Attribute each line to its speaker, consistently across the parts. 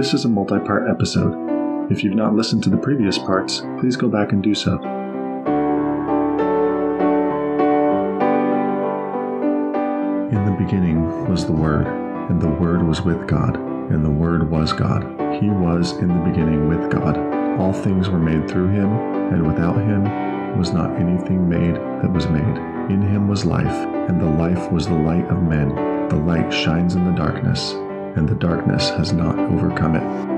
Speaker 1: This is a multi part episode. If you've not listened to the previous parts, please go back and do so. In the beginning was the Word, and the Word was with God, and the Word was God. He was in the beginning with God. All things were made through him, and without him was not anything made that was made. In him was life, and the life was the light of men. The light shines in the darkness, and the darkness has not overcome it.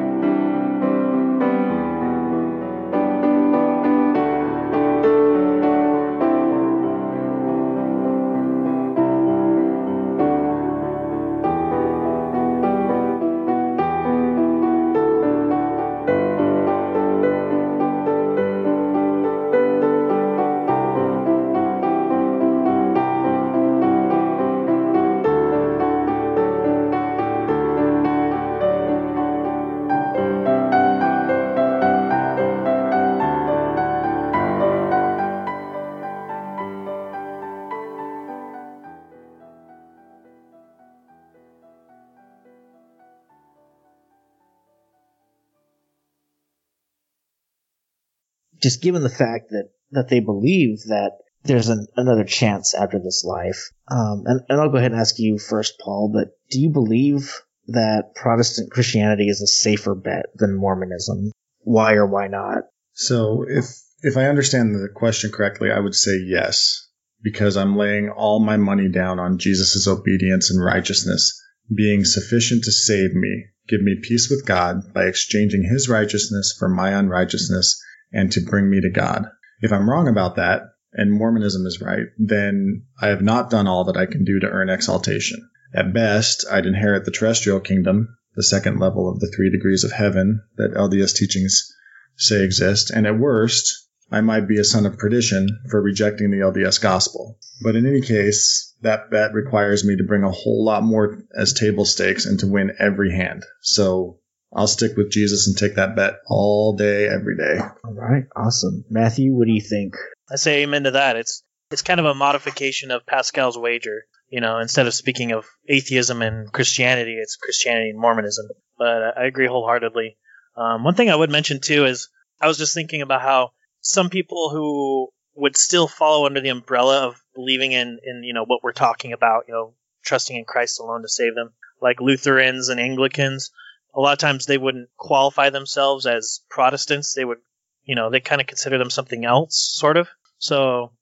Speaker 2: Just given the fact that that they believe that there's an, another chance after this life. Um, and, and I'll go ahead and ask you first, Paul. But do you believe that Protestant Christianity is a safer bet than Mormonism? Why or why not?
Speaker 1: So, if if I understand the question correctly, I would say yes, because I'm laying all my money down on Jesus' obedience and righteousness being sufficient to save me, give me peace with God by exchanging his righteousness for my unrighteousness and to bring me to God. If I'm wrong about that, and Mormonism is right, then I have not done all that I can do to earn exaltation. At best, I'd inherit the terrestrial kingdom, the second level of the three degrees of heaven that LDS teachings say exist, and at worst, I might be a son of perdition for rejecting the LDS gospel. But in any case, that bet requires me to bring a whole lot more as table stakes and to win every hand. So I'll stick with Jesus and take that bet all day, every day.
Speaker 2: All right, awesome. Matthew, what do you think?
Speaker 3: I say amen to that. It's it's kind of a modification of Pascal's wager. You know, instead of speaking of atheism and Christianity, it's Christianity and Mormonism. But I agree wholeheartedly. Um, one thing I would mention too is I was just thinking about how some people who would still follow under the umbrella of believing in, in you know what we're talking about, you know, trusting in Christ alone to save them, like Lutherans and Anglicans a lot of times they wouldn't qualify themselves as Protestants. They would, you know, they kind of consider them something else, sort of. So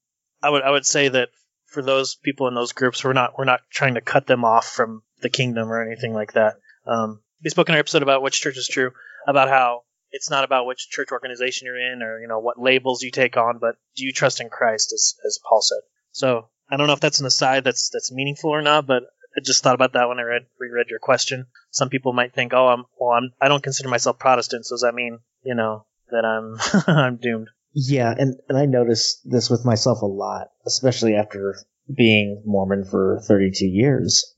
Speaker 3: I would I would say that for those people in those groups, we're not we're not trying to cut them off from the kingdom or anything like that. Um, we spoke in our episode about which church is true, about how it's not about which church organization you're in or you know what labels you take on, but do you trust in Christ, as as Paul said. So I don't know if that's an aside that's that's meaningful or not, but I just thought about that when I read reread your question. Some people might think, "Oh, I'm well, I'm I don't consider myself Protestant, so does that mean you know that I'm I'm doomed?"
Speaker 2: Yeah, and and I notice this with myself a lot, especially after being Mormon for 32 years.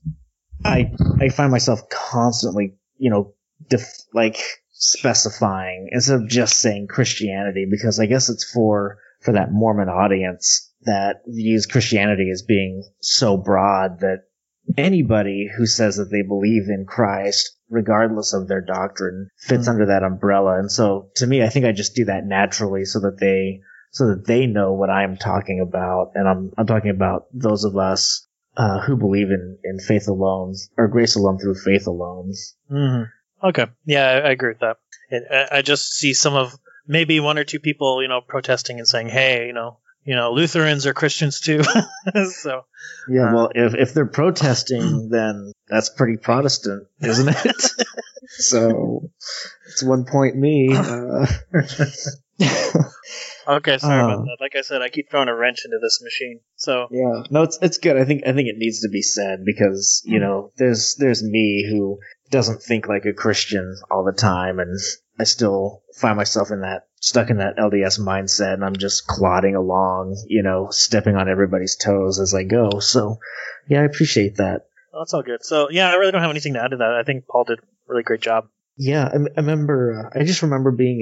Speaker 2: I I find myself constantly, you know, def- like specifying instead of just saying Christianity because I guess it's for for that Mormon audience that views Christianity as being so broad that anybody who says that they believe in Christ, regardless of their doctrine, fits mm-hmm. under that umbrella. And so to me, I think I just do that naturally so that they, so that they know what I'm talking about. And I'm, I'm talking about those of us, uh, who believe in, in faith alone or grace alone through faith alone.
Speaker 3: Mm-hmm. Okay. Yeah, I, I agree with that. I, I just see some of maybe one or two people, you know, protesting and saying, Hey, you know, you know, Lutherans are Christians too. so
Speaker 2: yeah, uh, well, if if they're protesting, then that's pretty Protestant, isn't it? so it's one point me. Uh,
Speaker 3: okay, sorry uh, about that. Like I said, I keep throwing a wrench into this machine. So
Speaker 2: yeah, no, it's it's good. I think I think it needs to be said because you hmm. know there's there's me who doesn't think like a Christian all the time, and I still find myself in that stuck in that LDS mindset and I'm just clodding along, you know, stepping on everybody's toes as I go. So, yeah, I appreciate that.
Speaker 3: Well, that's all good. So, yeah, I really don't have anything to add to that. I think Paul did a really great job.
Speaker 2: Yeah, I, I remember, uh, I just remember being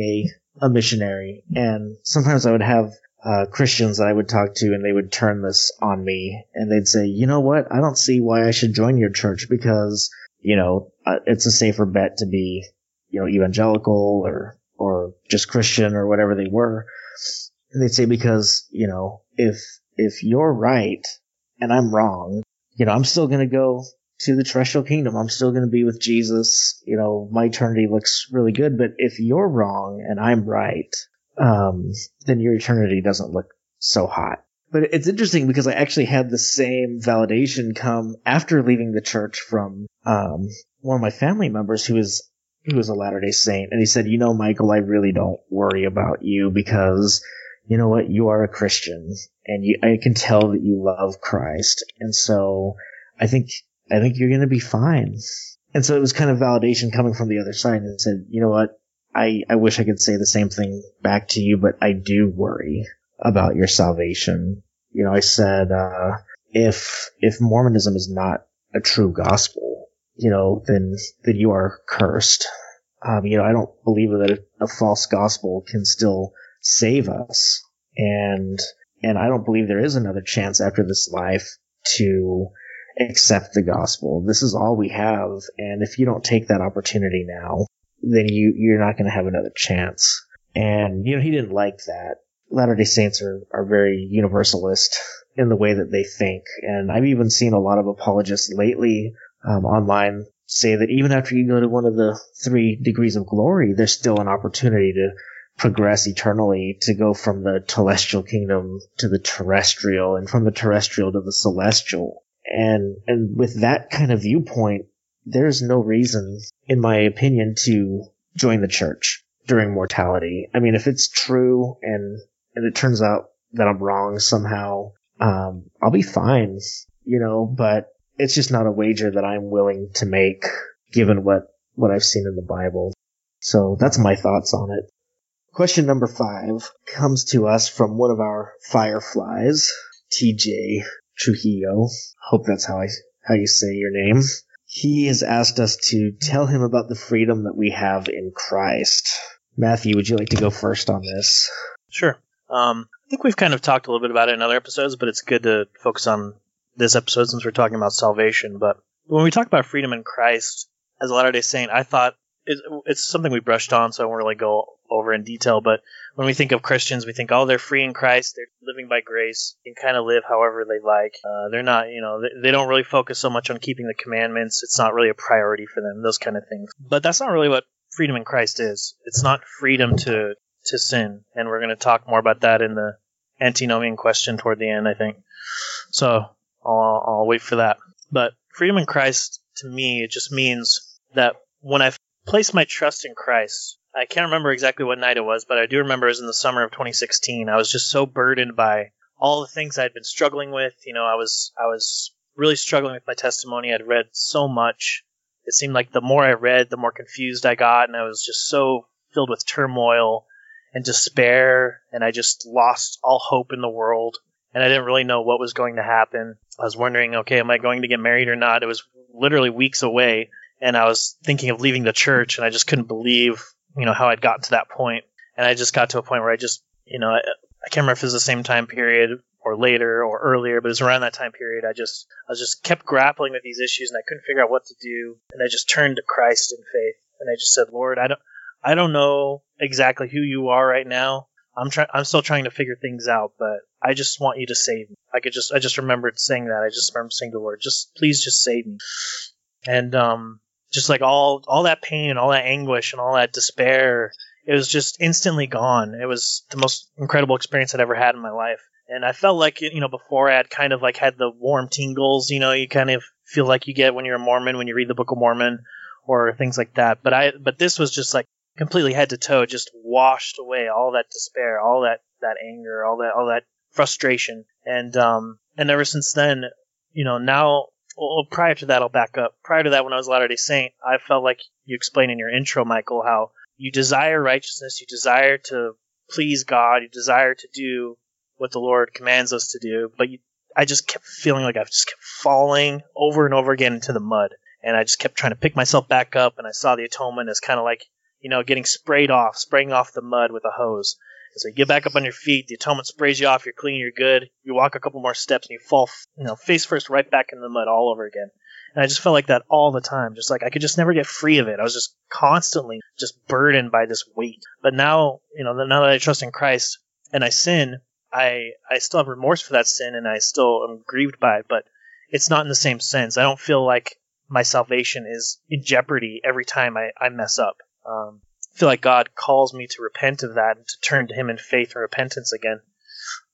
Speaker 2: a, a missionary and sometimes I would have uh, Christians that I would talk to and they would turn this on me and they'd say, you know what? I don't see why I should join your church because, you know, uh, it's a safer bet to be you know, evangelical or, or just Christian or whatever they were. And they'd say, because, you know, if, if you're right and I'm wrong, you know, I'm still going to go to the terrestrial kingdom. I'm still going to be with Jesus. You know, my eternity looks really good. But if you're wrong and I'm right, um, then your eternity doesn't look so hot. But it's interesting because I actually had the same validation come after leaving the church from um, one of my family members who was who was a Latter Day Saint, and he said, "You know, Michael, I really don't worry about you because." You know what? You are a Christian, and you, I can tell that you love Christ, and so I think I think you're going to be fine. And so it was kind of validation coming from the other side and said, you know what? I, I wish I could say the same thing back to you, but I do worry about your salvation. You know, I said, uh, if, if Mormonism is not a true gospel, you know, then, then you are cursed. Um, you know, I don't believe that a, false gospel can still save us. And, and I don't believe there is another chance after this life to accept the gospel. This is all we have. And if you don't take that opportunity now, then you, you're not going to have another chance. And, you know, he didn't like that. Latter day Saints are, are very universalist in the way that they think. And I've even seen a lot of apologists lately um, online say that even after you go to one of the three degrees of glory, there's still an opportunity to progress eternally to go from the celestial kingdom to the terrestrial and from the terrestrial to the celestial. And, and with that kind of viewpoint, there's no reason, in my opinion, to join the church during mortality. I mean, if it's true and, and it turns out that I'm wrong somehow, um, I'll be fine, you know, but it's just not a wager that I'm willing to make given what, what I've seen in the Bible. So that's my thoughts on it. Question number five comes to us from one of our fireflies, TJ Trujillo. Hope that's how I how you say your name. He has asked us to tell him about the freedom that we have in Christ. Matthew, would you like to go first on this?
Speaker 3: Sure. Um, I think we've kind of talked a little bit about it in other episodes, but it's good to focus on this episode since we're talking about salvation. But when we talk about freedom in Christ, as a Latter day Saint, I thought it's something we brushed on, so I won't really go over in detail. But when we think of Christians, we think, oh, they're free in Christ, they're living by grace, can kind of live however they like. Uh, they're not, you know, they, they, don't really focus so much on keeping the commandments. It's not really a priority for them, those kind of things. But that's not really what freedom in Christ is. It's not freedom to to sin, and we're going to talk more about that in the antinomian question toward the end, I think. So I'll, I'll wait for that. But freedom in Christ, to me, it just means that when I've placed my trust in Christ, I can't remember exactly what night it was, but I do remember it was in the summer of 2016. I was just so burdened by all the things I'd been struggling with. You know, I was I was really struggling with my testimony. I'd read so much. It seemed like the more I read, the more confused I got, and I was just so filled with turmoil and despair, and I just lost all hope in the world. And I didn't really know what was going to happen. I was wondering, okay, am I going to get married or not? It was literally weeks away, and I was thinking of leaving the church, and I just couldn't believe you know how I'd gotten to that point. and I just got to a point where I just you know I, I can't remember if it was the same time period or later or earlier, but it was around that time period. I just I was just kept grappling with these issues, and I couldn't figure out what to do, and I just turned to Christ in faith, and I just said, Lord, I don't I don't know exactly who you are right now. I'm trying. I'm still trying to figure things out, but I just want you to save me. I could just. I just remembered saying that. I just remember saying the Lord, just please, just save me. And um, just like all all that pain, all that anguish, and all that despair, it was just instantly gone. It was the most incredible experience I'd ever had in my life. And I felt like you know before I had kind of like had the warm tingles, you know, you kind of feel like you get when you're a Mormon when you read the Book of Mormon or things like that. But I but this was just like completely head to toe, just washed away all that despair, all that that anger, all that all that frustration, and um and ever since then, you know, now well, prior to that, I'll back up. Prior to that, when I was a Latter day Saint, I felt like you explained in your intro, Michael, how you desire righteousness, you desire to please God, you desire to do what the Lord commands us to do, but you, I just kept feeling like I just kept falling over and over again into the mud. And I just kept trying to pick myself back up, and I saw the atonement as kind of like, you know, getting sprayed off, spraying off the mud with a hose. So you get back up on your feet, the atonement sprays you off, you're clean, you're good. You walk a couple more steps and you fall, you know, face first right back in the mud all over again. And I just felt like that all the time. Just like I could just never get free of it. I was just constantly just burdened by this weight. But now, you know, now that I trust in Christ and I sin, I I still have remorse for that sin and I still am grieved by it, but it's not in the same sense. I don't feel like my salvation is in jeopardy every time I, I mess up. Um, feel like God calls me to repent of that and to turn to Him in faith and repentance again.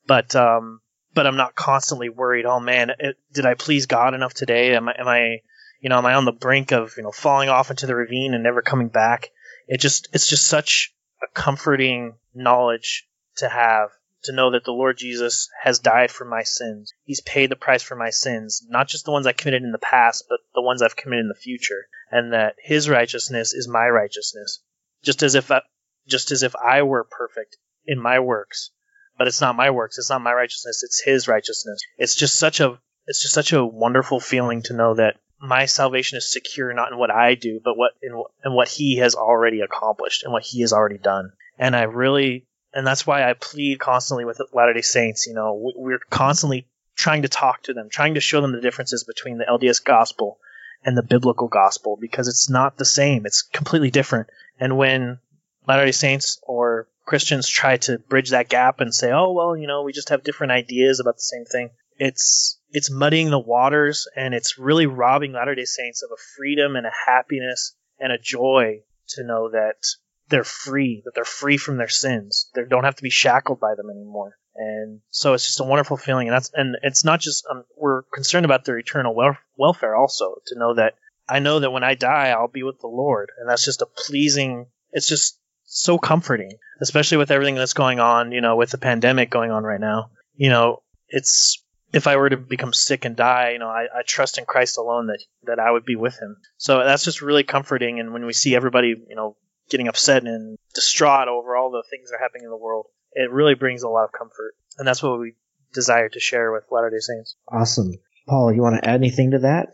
Speaker 3: But um, but I'm not constantly worried. Oh man, it, did I please God enough today? Am I am I you know am I on the brink of you know falling off into the ravine and never coming back? It just it's just such a comforting knowledge to have to know that the Lord Jesus has died for my sins. He's paid the price for my sins, not just the ones I committed in the past, but the ones I've committed in the future, and that His righteousness is my righteousness, just as if I, just as if I were perfect in my works, but it's not my works, it's not my righteousness, it's His righteousness. It's just such a it's just such a wonderful feeling to know that my salvation is secure not in what I do, but what in, in what He has already accomplished and what He has already done. And I really and that's why I plead constantly with Latter Day Saints. You know, we're constantly trying to talk to them, trying to show them the differences between the LDS gospel and the biblical gospel because it's not the same. It's completely different. And when Latter Day Saints or Christians try to bridge that gap and say, "Oh, well, you know, we just have different ideas about the same thing," it's it's muddying the waters and it's really robbing Latter Day Saints of a freedom and a happiness and a joy to know that they're free, that they're free from their sins. They don't have to be shackled by them anymore. And so it's just a wonderful feeling. And that's, and it's not just, um, we're concerned about their eternal wel- welfare also to know that I know that when I die, I'll be with the Lord. And that's just a pleasing, it's just so comforting, especially with everything that's going on, you know, with the pandemic going on right now. You know, it's, if I were to become sick and die, you know, I, I trust in Christ alone that, that I would be with him. So that's just really comforting. And when we see everybody, you know, getting upset and distraught over all the things that are happening in the world. It really brings a lot of comfort, and that's what we desire to share with Latter Day Saints.
Speaker 2: Awesome, Paul. You want to add anything to that?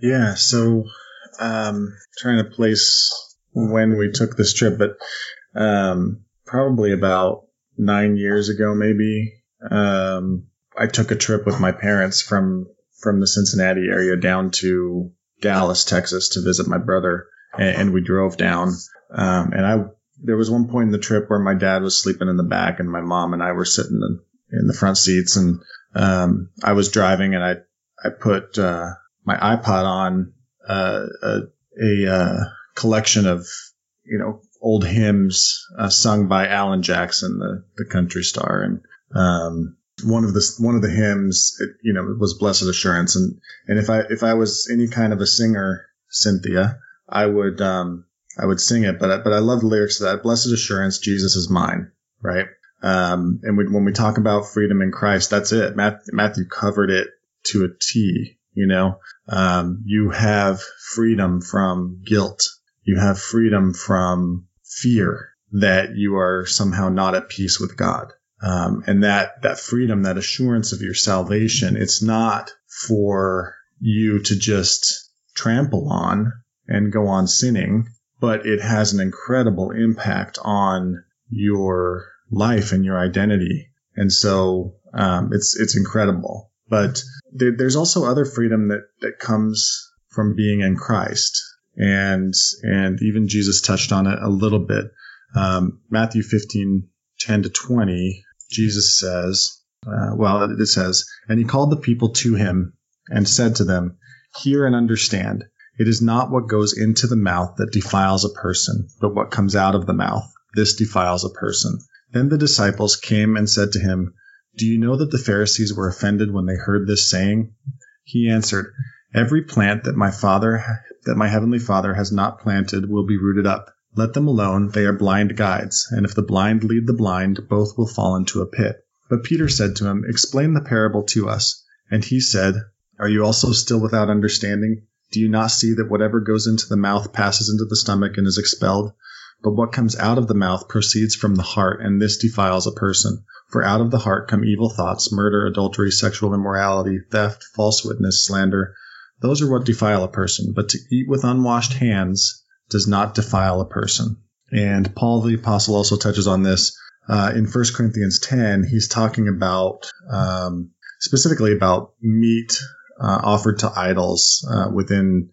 Speaker 1: Yeah. So, um, trying to place when we took this trip, but um, probably about nine years ago, maybe. Um, I took a trip with my parents from from the Cincinnati area down to Dallas, Texas, to visit my brother, and, and we drove down. Um, and I, there was one point in the trip where my dad was sleeping in the back and my mom and I were sitting in, in the front seats and, um, I was driving and I, I put, uh, my iPod on, uh, a, a uh, collection of, you know, old hymns, uh, sung by Alan Jackson, the, the country star. And, um, one of the one of the hymns, it, you know, was "Blessed Assurance," and and if I if I was any kind of a singer, Cynthia, I would um, I would sing it, but I, but I love the lyrics of that. Blessed assurance, Jesus is mine, right? Um, and we, when we talk about freedom in Christ, that's it. Matthew, Matthew covered it to a T. You know, um, you have freedom from guilt. You have freedom from fear that you are somehow not at peace with God. Um, and that, that freedom, that assurance of your salvation, it's not for you to just trample on and go on sinning but it has an incredible impact on your life and your identity. And so um, it's it's incredible. But there, there's also other freedom that that comes from being in Christ, and and even Jesus touched on it a little bit. Um, Matthew 15, 10 to 20, Jesus says, uh, well, it says, and he called the people to him and said to them, Hear and understand. It is not what goes into the mouth that defiles a person, but what comes out of the mouth. This defiles a person. Then the disciples came and said to him, Do you know that the Pharisees were offended when they heard this saying? He answered, Every plant that my Father, that my heavenly Father has not planted will be rooted up. Let them alone, they are blind guides, and if the blind lead the blind, both will fall into a pit. But Peter said to him, Explain the parable to us. And he said, Are you also still without understanding? Do you not see that whatever goes into the mouth passes into the stomach and is expelled? But what comes out of the mouth proceeds from the heart, and this defiles a person. For out of the heart come evil thoughts, murder, adultery, sexual immorality, theft, false witness, slander. Those are what defile a person. But to eat with unwashed hands does not defile a person. And Paul the Apostle also touches on this uh, in 1 Corinthians 10. He's talking about um, specifically about meat uh, offered to idols uh, within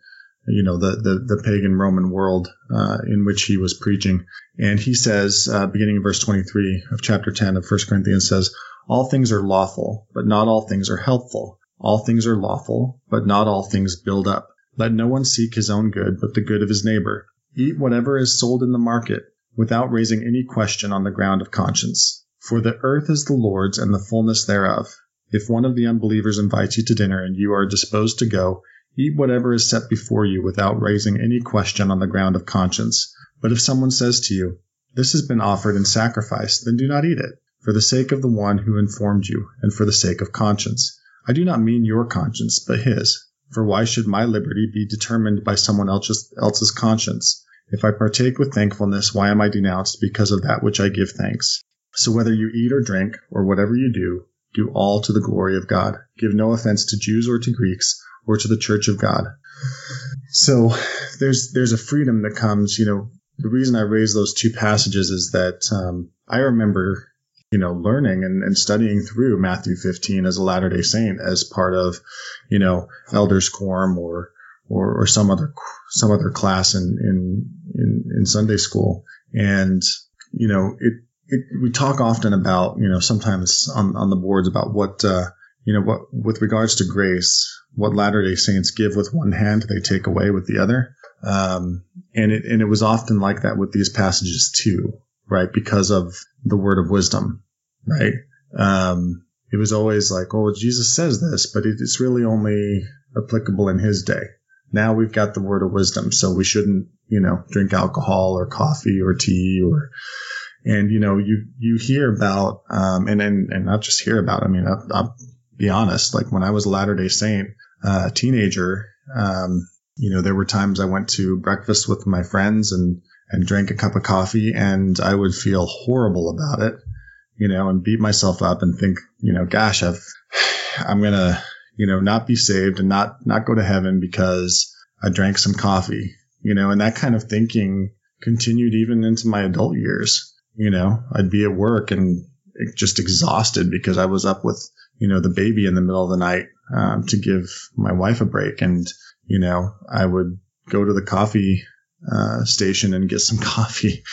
Speaker 1: you know the, the, the pagan Roman world uh, in which he was preaching. And he says, uh, beginning in verse 23 of chapter 10 of 1 Corinthians, says, "All things are lawful, but not all things are helpful. All things are lawful, but not all things build up. Let no one seek his own good, but the good of his neighbor. Eat whatever is sold in the market, without raising any question on the ground of conscience. For the earth is the Lord's and the fullness thereof." If one of the unbelievers invites you to dinner and you are disposed to go, Eat whatever is set before you without raising any question on the ground of conscience. But if someone says to you, This has been offered in sacrifice, then do not eat it, for the sake of the one who informed you, and for the sake of conscience. I do not mean your conscience, but his. For why should my liberty be determined by someone else's, else's conscience? If I partake with thankfulness, why am I denounced because of that which I give thanks? So whether you eat or drink, or whatever you do, do all to the glory of God. Give no offense to Jews or to Greeks or to the church of God. So there's there's a freedom that comes. You know, the reason I raise those two passages is that um, I remember you know learning and, and studying through Matthew 15 as a Latter Day Saint as part of you know elders quorum or or, or some other some other class in, in in in Sunday school and you know it, we talk often about you know sometimes on on the boards about what uh, you know what with regards to grace what Latter Day Saints give with one hand, they take away with the other. Um, and it and it was often like that with these passages too, right? Because of the word of wisdom, right? Um, it was always like, oh, Jesus says this, but it's really only applicable in His day. Now we've got the word of wisdom, so we shouldn't, you know, drink alcohol or coffee or tea or and you know you you hear about um, and and and not just hear about. I mean, I, I'll be honest. Like when I was a Latter Day Saint, uh, teenager, um, you know, there were times I went to breakfast with my friends and, and drank a cup of coffee and I would feel horrible about it, you know, and beat myself up and think, you know, gosh, I've, I'm to, you know, not be saved and not, not go to heaven because I drank some coffee, you know, and that kind of thinking continued even into my adult years. You know, I'd be at work and just exhausted because I was up with, you know, the baby in the middle of the night um, to give my wife a break. And, you know, I would go to the coffee uh, station and get some coffee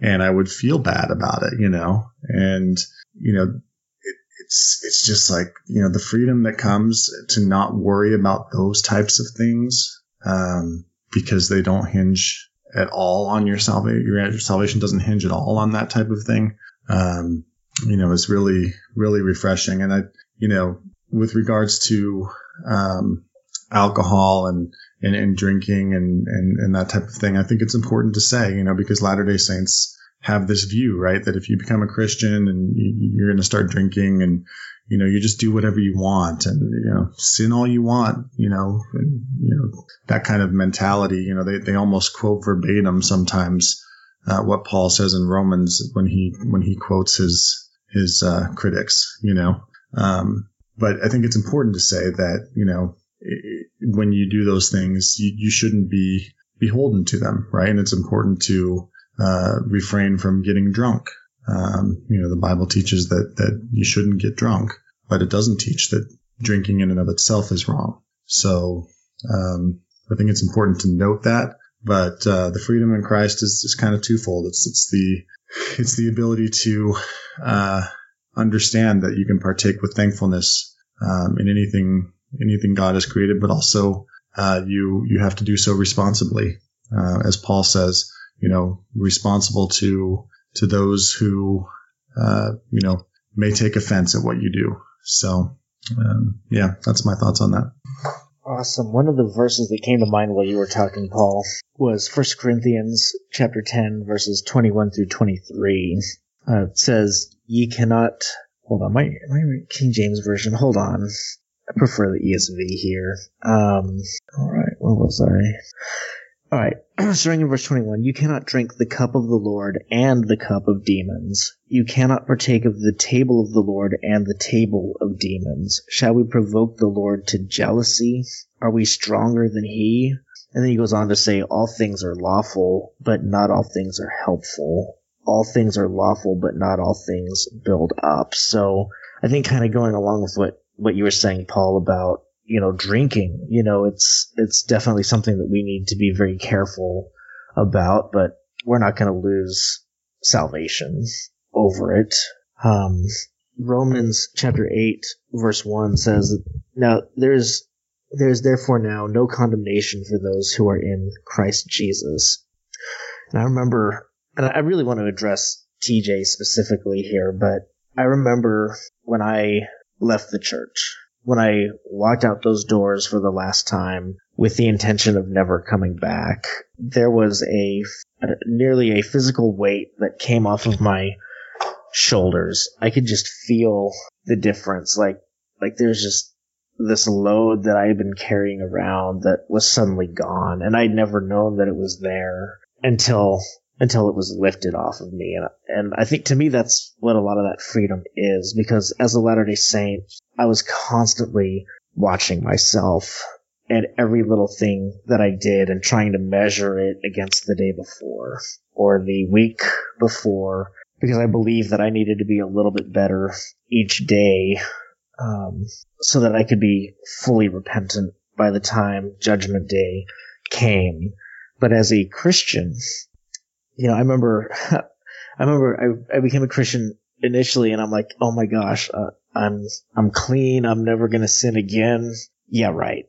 Speaker 1: and I would feel bad about it, you know, and, you know, it, it's, it's just like, you know, the freedom that comes to not worry about those types of things, um, because they don't hinge at all on your salvation. Your salvation doesn't hinge at all on that type of thing. Um, you know, is really, really refreshing. And I, you know, with regards to um, alcohol and, and, and drinking and, and, and that type of thing, I think it's important to say, you know, because Latter day Saints have this view, right? That if you become a Christian and you, are going to start drinking and, you know, you just do whatever you want and, you know, sin all you want, you know, and, you know, that kind of mentality, you know, they, they almost quote verbatim sometimes, uh, what Paul says in Romans when he, when he quotes his, his, uh, critics, you know, um, but I think it's important to say that, you know, when you do those things, you, you shouldn't be beholden to them, right? And it's important to uh, refrain from getting drunk. Um, you know, the Bible teaches that that you shouldn't get drunk, but it doesn't teach that drinking in and of itself is wrong. So um, I think it's important to note that. But uh, the freedom in Christ is, is kind of twofold. It's it's the it's the ability to uh, understand that you can partake with thankfulness um, in anything anything God has created, but also uh, you you have to do so responsibly, uh, as Paul says. You know, responsible to to those who uh, you know may take offense at what you do. So, um, yeah, that's my thoughts on that.
Speaker 2: Awesome. One of the verses that came to mind while you were talking, Paul, was 1 Corinthians chapter 10, verses 21 through 23. Uh, it says, Ye cannot Hold on, my my King James version. Hold on, I prefer the ESV here. Um, all right, where was I? All right, starting in verse 21, you cannot drink the cup of the Lord and the cup of demons. You cannot partake of the table of the Lord and the table of demons. Shall we provoke the Lord to jealousy? Are we stronger than he? And then he goes on to say, all things are lawful, but not all things are helpful all things are lawful, but not all things build up. So I think kind of going along with what, what you were saying, Paul, about, you know, drinking. You know, it's it's definitely something that we need to be very careful about, but we're not going to lose salvation over it. Um, Romans chapter 8 verse 1 says, Now there's, there's therefore now no condemnation for those who are in Christ Jesus. And I remember, and I really want to address TJ specifically here, but I remember when I left the church, when I walked out those doors for the last time with the intention of never coming back, there was a, a nearly a physical weight that came off of my shoulders. I could just feel the difference. Like, like there's just this load that I had been carrying around that was suddenly gone. And I'd never known that it was there until, until it was lifted off of me. And, and I think to me, that's what a lot of that freedom is because as a Latter day Saint, I was constantly watching myself and every little thing that I did and trying to measure it against the day before or the week before because I believe that I needed to be a little bit better each day um, so that I could be fully repentant by the time Judgment Day came. But as a Christian, you know, I remember, I remember I, I became a Christian initially, and I'm like, oh my gosh, uh, I'm I'm clean. I'm never gonna sin again. Yeah, right.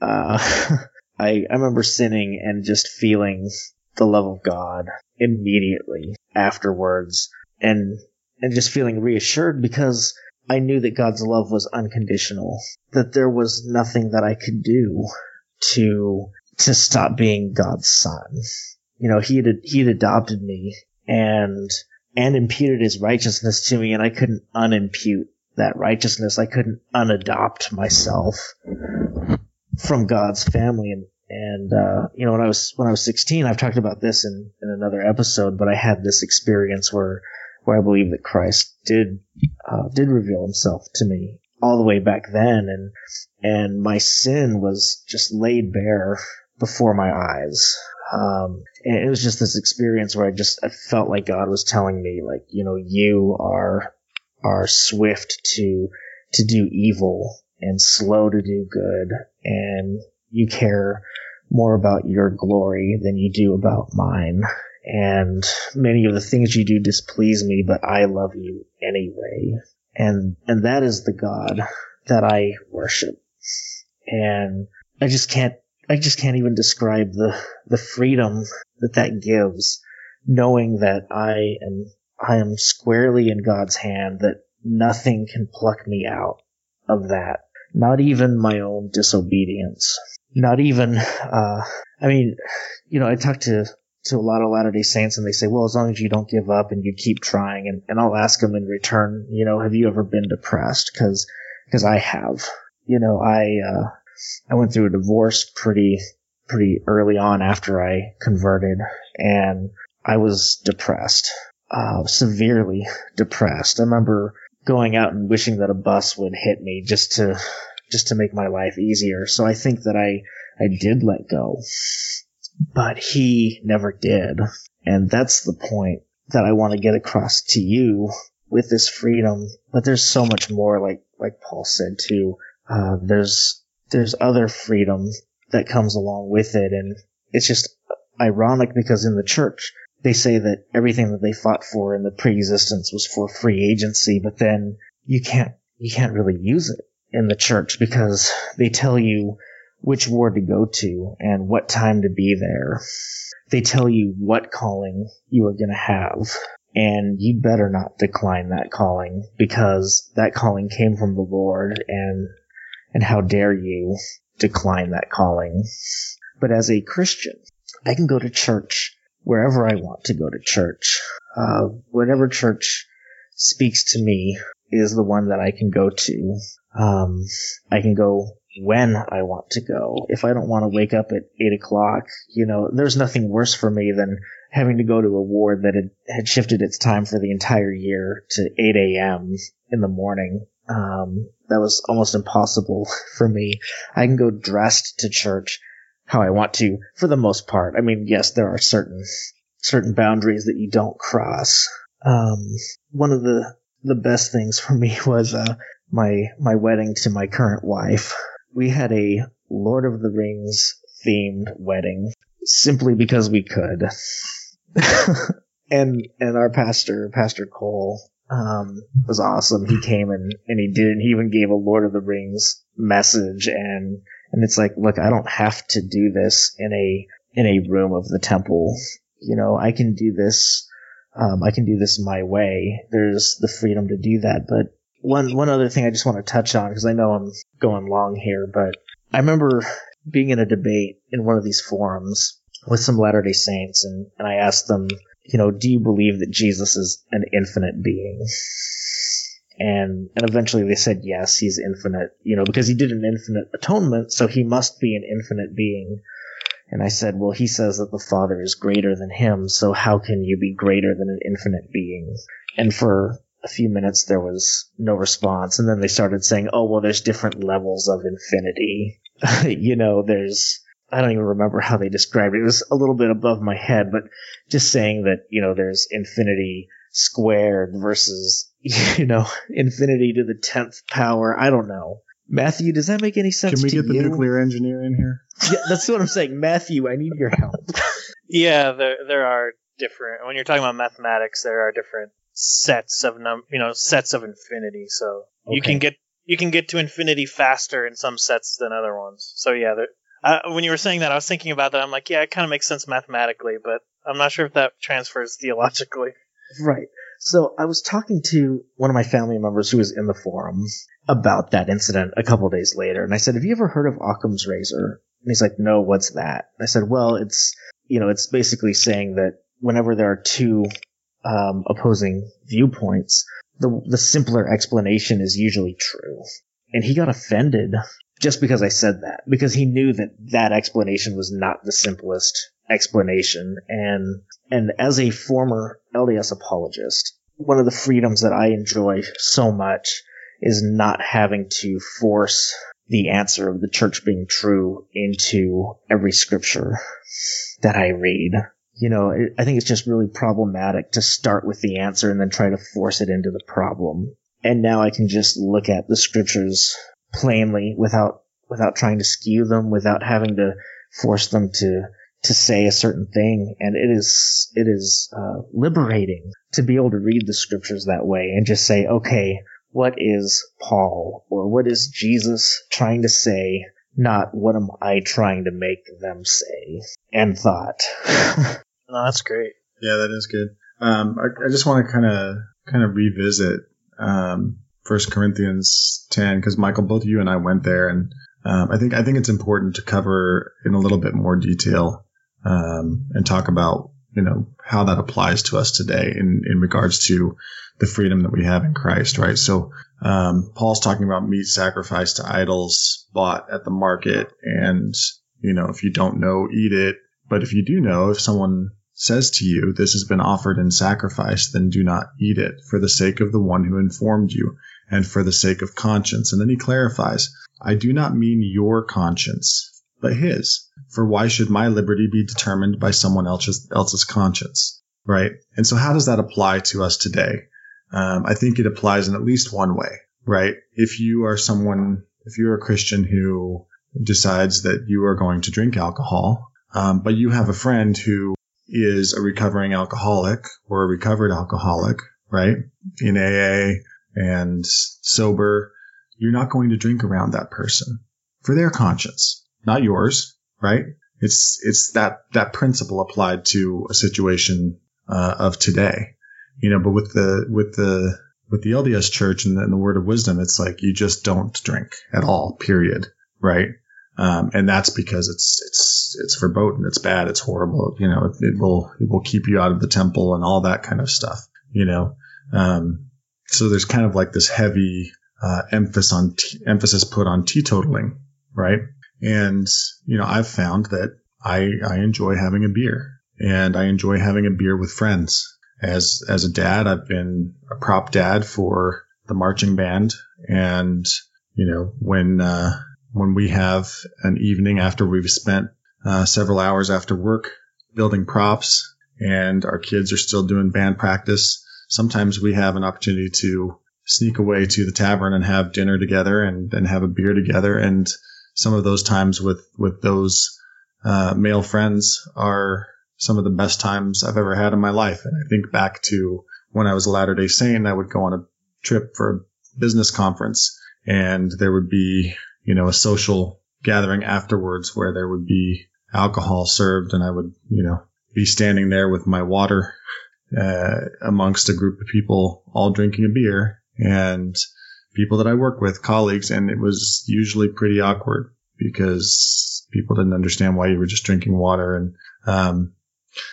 Speaker 2: Uh, I I remember sinning and just feeling the love of God immediately afterwards and and just feeling reassured because I knew that God's love was unconditional, that there was nothing that I could do to to stop being God's son. You know, he had he had adopted me and and imputed his righteousness to me and I couldn't unimpute that righteousness. I couldn't unadopt myself from God's family and and uh, you know when I was when I was 16 I've talked about this in in another episode but I had this experience where where I believe that Christ did uh, did reveal Himself to me all the way back then, and and my sin was just laid bare before my eyes. Um, and it was just this experience where I just I felt like God was telling me, like, you know, you are are swift to to do evil and slow to do good, and you care more about your glory than you do about mine and many of the things you do displease me, but I love you anyway. And, and that is the God that I worship. And I just can't, I just can't even describe the, the freedom that that gives, knowing that I am, I am squarely in God's hand, that nothing can pluck me out of that. Not even my own disobedience. Not even, uh, I mean, you know, I talk to to a lot of Latter day Saints and they say, well, as long as you don't give up and you keep trying, and, and I'll ask them in return, you know, have you ever been depressed? Cause, cause I have, you know, I, uh, I went through a divorce pretty, pretty early on after I converted and I was depressed, uh, severely depressed. I remember going out and wishing that a bus would hit me just to, just to make my life easier. So I think that I, I did let go but he never did. And that's the point that I want to get across to you with this freedom. But there's so much more, like like Paul said too. Uh, there's there's other freedom that comes along with it, and it's just ironic because in the church they say that everything that they fought for in the pre-existence was for free agency, but then you can't you can't really use it in the church because they tell you which ward to go to and what time to be there. They tell you what calling you are going to have, and you better not decline that calling because that calling came from the Lord, and and how dare you decline that calling? But as a Christian, I can go to church wherever I want to go to church. Uh, whatever church speaks to me is the one that I can go to. Um, I can go when I want to go. If I don't want to wake up at eight o'clock, you know, there's nothing worse for me than having to go to a ward that had, had shifted its time for the entire year to 8 a.m. in the morning. Um, that was almost impossible for me. I can go dressed to church how I want to for the most part. I mean, yes, there are certain, certain boundaries that you don't cross. Um, one of the, the best things for me was, uh, my, my wedding to my current wife we had a Lord of the Rings themed wedding simply because we could. and and our pastor, Pastor Cole, um, was awesome. He came and, and he did. He even gave a Lord of the Rings message, and and it's like, look, I don't have to do this in a in a room of the temple. You know, I can do this. Um, I can do this my way. There's the freedom to do that. But one one other thing I just want to touch on because I know I'm going long here, but I remember being in a debate in one of these forums with some Latter Day Saints, and, and I asked them, you know, do you believe that Jesus is an infinite being? And and eventually they said yes, he's infinite, you know, because he did an infinite atonement, so he must be an infinite being. And I said, well, he says that the Father is greater than him, so how can you be greater than an infinite being? And for a few minutes there was no response, and then they started saying, oh, well, there's different levels of infinity. you know, there's I don't even remember how they described it. It was a little bit above my head, but just saying that, you know, there's infinity squared versus, you know, infinity to the 10th power. I don't know. Matthew, does that make any sense
Speaker 1: Can we
Speaker 2: to
Speaker 1: get the
Speaker 2: you?
Speaker 1: nuclear engineer in here?
Speaker 2: Yeah, that's what I'm saying. Matthew, I need your help.
Speaker 3: Yeah, there there are different. When you're talking about mathematics, there are different sets of num, you know, sets of infinity. So you can get you can get to infinity faster in some sets than other ones. So yeah, there, uh, when you were saying that, I was thinking about that. I'm like, yeah, it kind of makes sense mathematically, but I'm not sure if that transfers theologically.
Speaker 2: Right. So I was talking to one of my family members who was in the forum about that incident a couple days later, and I said, "Have you ever heard of Occam's razor?" And he's like, "No, what's that?" And I said, "Well, it's you know, it's basically saying that whenever there are two um, opposing viewpoints, the the simpler explanation is usually true." And he got offended just because I said that, because he knew that that explanation was not the simplest explanation, and and as a former LDS apologist, one of the freedoms that I enjoy so much is not having to force the answer of the church being true into every scripture that I read. You know, I think it's just really problematic to start with the answer and then try to force it into the problem. And now I can just look at the scriptures plainly without without trying to skew them, without having to force them to to say a certain thing, and it is it is uh, liberating to be able to read the scriptures that way and just say, okay, what is Paul or what is Jesus trying to say? Not what am I trying to make them say and thought.
Speaker 3: No, that's great.
Speaker 1: Yeah, that is good. Um, I, I just want to kind of kind of revisit um, First Corinthians ten because Michael, both you and I went there, and um, I think I think it's important to cover in a little bit more detail um, and talk about you know how that applies to us today in in regards to the freedom that we have in Christ, right? So um, Paul's talking about meat sacrificed to idols bought at the market, and you know if you don't know, eat it. But if you do know, if someone says to you, This has been offered in sacrifice, then do not eat it, for the sake of the one who informed you, and for the sake of conscience. And then he clarifies, I do not mean your conscience, but his. For why should my liberty be determined by someone else's, else's conscience? Right? And so, how does that apply to us today? Um, I think it applies in at least one way, right? If you are someone, if you're a Christian who decides that you are going to drink alcohol, um, but you have a friend who is a recovering alcoholic or a recovered alcoholic, right? In AA and sober, you're not going to drink around that person for their conscience, not yours, right? It's it's that that principle applied to a situation uh, of today, you know. But with the with the with the LDS Church and the, and the Word of Wisdom, it's like you just don't drink at all, period, right? Um, and that's because it's it's it's verboten, it's bad, it's horrible. You know, it, it will it will keep you out of the temple and all that kind of stuff. You know, um, so there's kind of like this heavy uh, emphasis on t- emphasis put on teetotaling, right? And you know, I've found that I I enjoy having a beer, and I enjoy having a beer with friends. As as a dad, I've been a prop dad for the marching band, and you know when. Uh, when we have an evening after we've spent uh, several hours after work building props and our kids are still doing band practice, sometimes we have an opportunity to sneak away to the tavern and have dinner together and, and have a beer together. And some of those times with with those uh, male friends are some of the best times I've ever had in my life. And I think back to when I was a Latter Day Saint, I would go on a trip for a business conference, and there would be you know a social gathering afterwards where there would be alcohol served, and I would you know be standing there with my water uh, amongst a group of people all drinking a beer and people that I work with, colleagues, and it was usually pretty awkward because people didn't understand why you were just drinking water. And, um,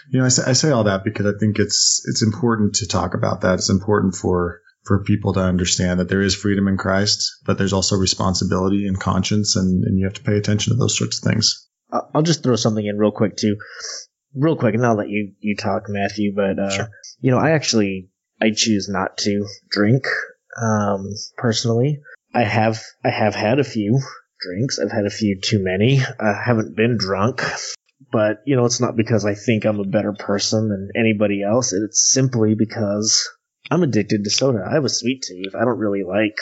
Speaker 1: you know, I say, I say all that because I think it's, it's important to talk about that. It's important for, for people to understand that there is freedom in Christ, but there's also responsibility and conscience and, and you have to pay attention to those sorts of things.
Speaker 2: I'll just throw something in real quick too, real quick, and I'll let you you talk, Matthew. But uh, sure. you know, I actually I choose not to drink um, personally. I have I have had a few drinks. I've had a few too many. I haven't been drunk, but you know, it's not because I think I'm a better person than anybody else. It's simply because I'm addicted to soda. I have a sweet tooth. I don't really like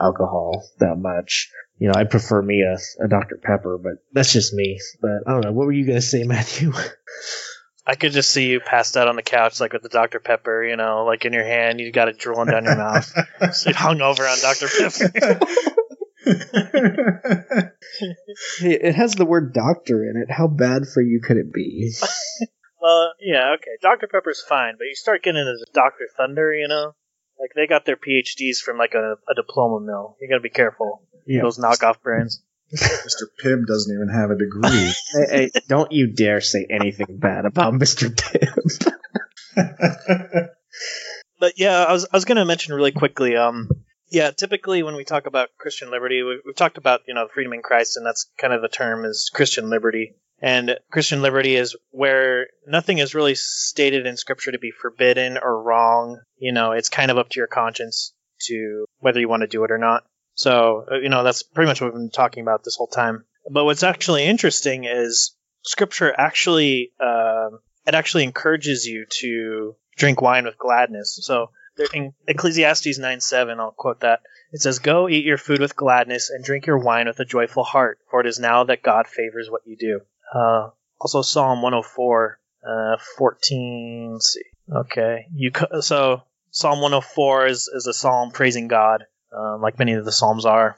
Speaker 2: alcohol that much. You know, I prefer me a, a Dr. Pepper, but that's just me. But I don't know. What were you to say, Matthew?
Speaker 3: I could just see you passed out on the couch, like with the Dr. Pepper, you know, like in your hand. You got it drooling down your mouth. so hung over on Dr. Pepper.
Speaker 2: it has the word doctor in it. How bad for you could it be?
Speaker 3: well, yeah, okay. Dr. Pepper's fine, but you start getting into Dr. Thunder, you know? Like they got their PhDs from like a, a diploma mill. You got to be careful. Yeah. Those knockoff brands.
Speaker 1: Mr. Pibb doesn't even have a degree.
Speaker 2: hey, hey, don't you dare say anything bad about Mr. Pibb.
Speaker 3: but yeah, I was I was going to mention really quickly. Um, yeah, typically when we talk about Christian liberty, we, have talked about you know freedom in Christ, and that's kind of the term is Christian liberty. And Christian liberty is where nothing is really stated in Scripture to be forbidden or wrong. You know, it's kind of up to your conscience to whether you want to do it or not. So, uh, you know, that's pretty much what we've been talking about this whole time. But what's actually interesting is Scripture actually uh, it actually encourages you to drink wine with gladness. So in Ecclesiastes 9 7, I'll quote that. It says, Go eat your food with gladness and drink your wine with a joyful heart, for it is now that God favors what you do. Uh, also, Psalm 104, uh, 14. see. Okay. You so Psalm 104 is, is a psalm praising God, uh, like many of the psalms are.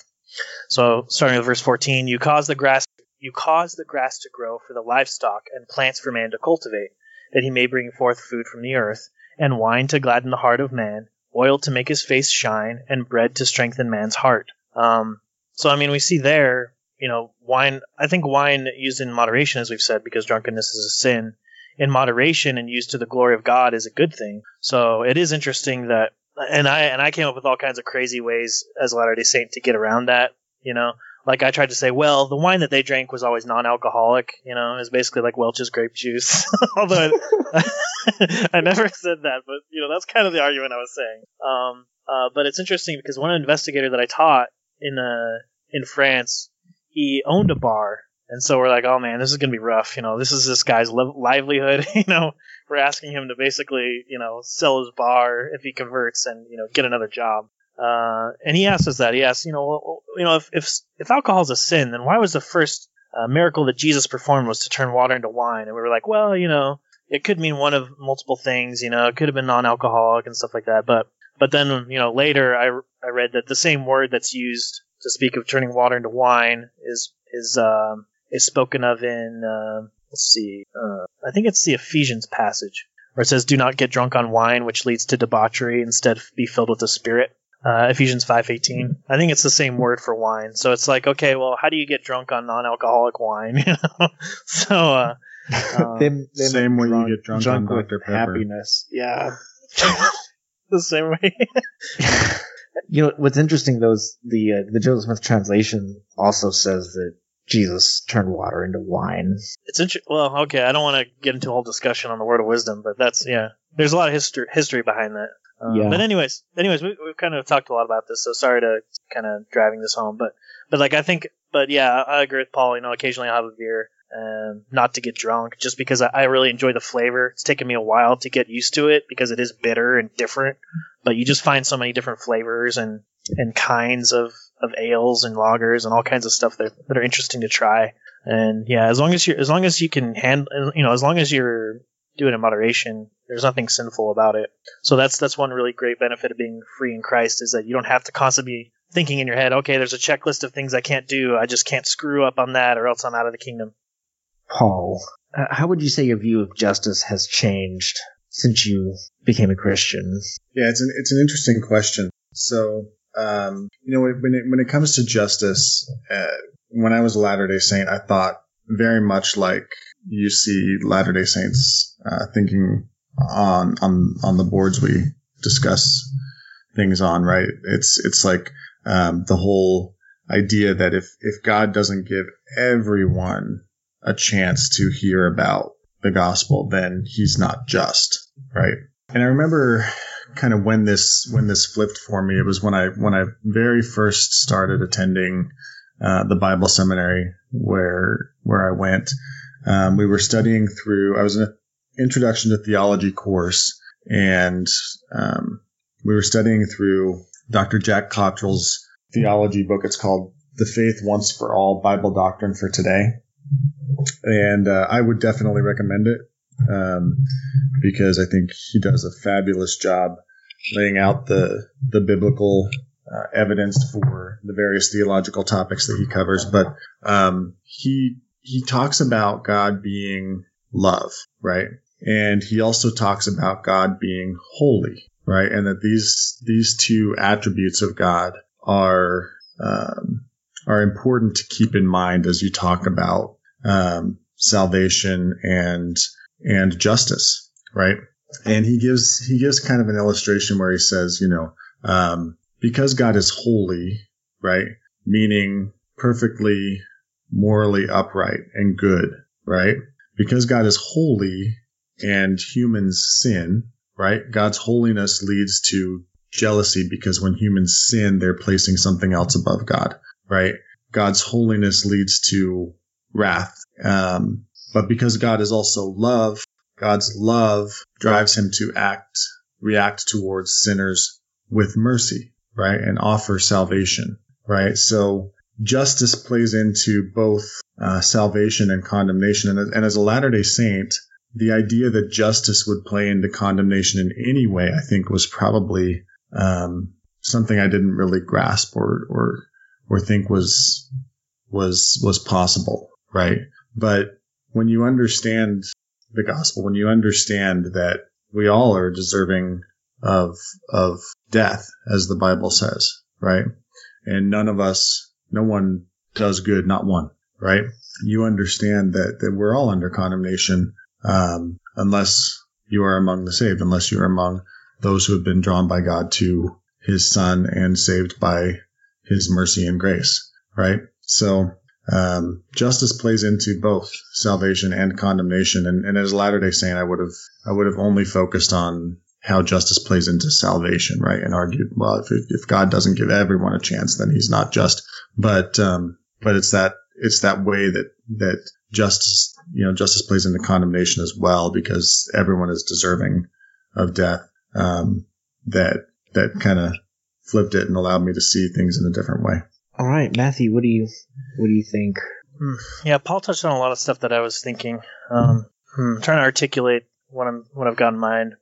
Speaker 3: So starting with verse 14, you cause the grass you cause the grass to grow for the livestock and plants for man to cultivate, that he may bring forth food from the earth, and wine to gladden the heart of man, oil to make his face shine, and bread to strengthen man's heart. Um, so I mean, we see there you know, wine, I think wine used in moderation, as we've said, because drunkenness is a sin, in moderation and used to the glory of God is a good thing. So it is interesting that, and I, and I came up with all kinds of crazy ways as a Latter day Saint to get around that, you know, like I tried to say, well, the wine that they drank was always non-alcoholic. You know, it was basically like Welch's grape juice. Although I, I, never said that, but you know, that's kind of the argument I was saying. Um, uh, but it's interesting because one investigator that I taught in uh, in France he owned a bar, and so we're like, oh man, this is gonna be rough. You know, this is this guy's li- livelihood. you know, we're asking him to basically, you know, sell his bar if he converts and you know get another job. Uh, and he asked us that. He asked, you know, you know, if if if alcohol is a sin, then why was the first uh, miracle that Jesus performed was to turn water into wine? And we were like, well, you know, it could mean one of multiple things. You know, it could have been non-alcoholic and stuff like that. But but then you know later I I read that the same word that's used to speak of turning water into wine is is um, is spoken of in uh, let's see, uh, I think it's the Ephesians passage where it says, "Do not get drunk on wine, which leads to debauchery. Instead, be filled with the Spirit." Uh, Ephesians five eighteen. I think it's the same word for wine. So it's like, okay, well, how do you get drunk on non-alcoholic wine? You know, so uh,
Speaker 1: um, them, them same way you get drunk, drunk on Dr Pepper.
Speaker 2: Happiness, yeah.
Speaker 3: the same way.
Speaker 2: You know what's interesting though is the uh, the Joseph Smith translation also says that Jesus turned water into wine.
Speaker 3: It's interesting. well, okay. I don't want to get into a whole discussion on the word of wisdom, but that's yeah. There's a lot of history history behind that. Um, yeah. But anyways, anyways, we, we've kind of talked a lot about this, so sorry to kind of driving this home, but but like I think, but yeah, I agree with Paul. You know, occasionally I'll have a beer, and not to get drunk, just because I, I really enjoy the flavor. It's taken me a while to get used to it because it is bitter and different but you just find so many different flavors and and kinds of of ales and lagers and all kinds of stuff that that are interesting to try. And yeah, as long as you as long as you can handle, you know, as long as you're doing it in moderation, there's nothing sinful about it. So that's that's one really great benefit of being free in Christ is that you don't have to constantly be thinking in your head, okay, there's a checklist of things I can't do. I just can't screw up on that, or else I'm out of the kingdom.
Speaker 2: Paul, uh, how would you say your view of justice has changed since you became a Christian?
Speaker 1: Yeah, it's an it's an interesting question. So, um, you know, when it when it comes to justice, uh, when I was a Latter Day Saint, I thought very much like you see Latter Day Saints uh, thinking on on on the boards we discuss things on. Right? It's it's like um, the whole idea that if if God doesn't give everyone a chance to hear about the gospel, then He's not just. Right? And I remember kind of when this when this flipped for me. It was when I when I very first started attending uh, the Bible seminary where where I went. Um, we were studying through. I was in an introduction to theology course, and um, we were studying through Dr. Jack Cottrell's theology book. It's called "The Faith Once for All: Bible Doctrine for Today," and uh, I would definitely recommend it um, because I think he does a fabulous job laying out the the biblical uh, evidence for the various theological topics that he covers. But um, he he talks about God being love, right? And he also talks about God being holy, right? And that these these two attributes of God are um, are important to keep in mind as you talk about um, salvation and and justice, right? And he gives he gives kind of an illustration where he says, you know, um, because God is holy, right? Meaning perfectly morally upright and good, right? Because God is holy and humans sin, right? God's holiness leads to jealousy because when humans sin, they're placing something else above God, right? God's holiness leads to wrath. Um, but because God is also love, God's love drives him to act, react towards sinners with mercy, right? And offer salvation, right? So justice plays into both uh, salvation and condemnation. And, and as a Latter day Saint, the idea that justice would play into condemnation in any way, I think, was probably um, something I didn't really grasp or or or think was was was possible, right? But when you understand the gospel, when you understand that we all are deserving of of death, as the Bible says, right? And none of us, no one does good, not one, right? You understand that that we're all under condemnation, um, unless you are among the saved, unless you are among those who have been drawn by God to His Son and saved by His mercy and grace, right? So um, justice plays into both salvation and condemnation. And, and as a Latter Day Saint, I would have I would have only focused on how justice plays into salvation, right? And argued, well, if, if God doesn't give everyone a chance, then He's not just. But um, but it's that it's that way that that justice you know justice plays into condemnation as well because everyone is deserving of death. Um, that that kind of flipped it and allowed me to see things in a different way.
Speaker 2: All right, Matthew, what do you what do you think?
Speaker 3: Hmm. Yeah, Paul touched on a lot of stuff that I was thinking. Um, hmm, trying to articulate what I'm what I've got in mind,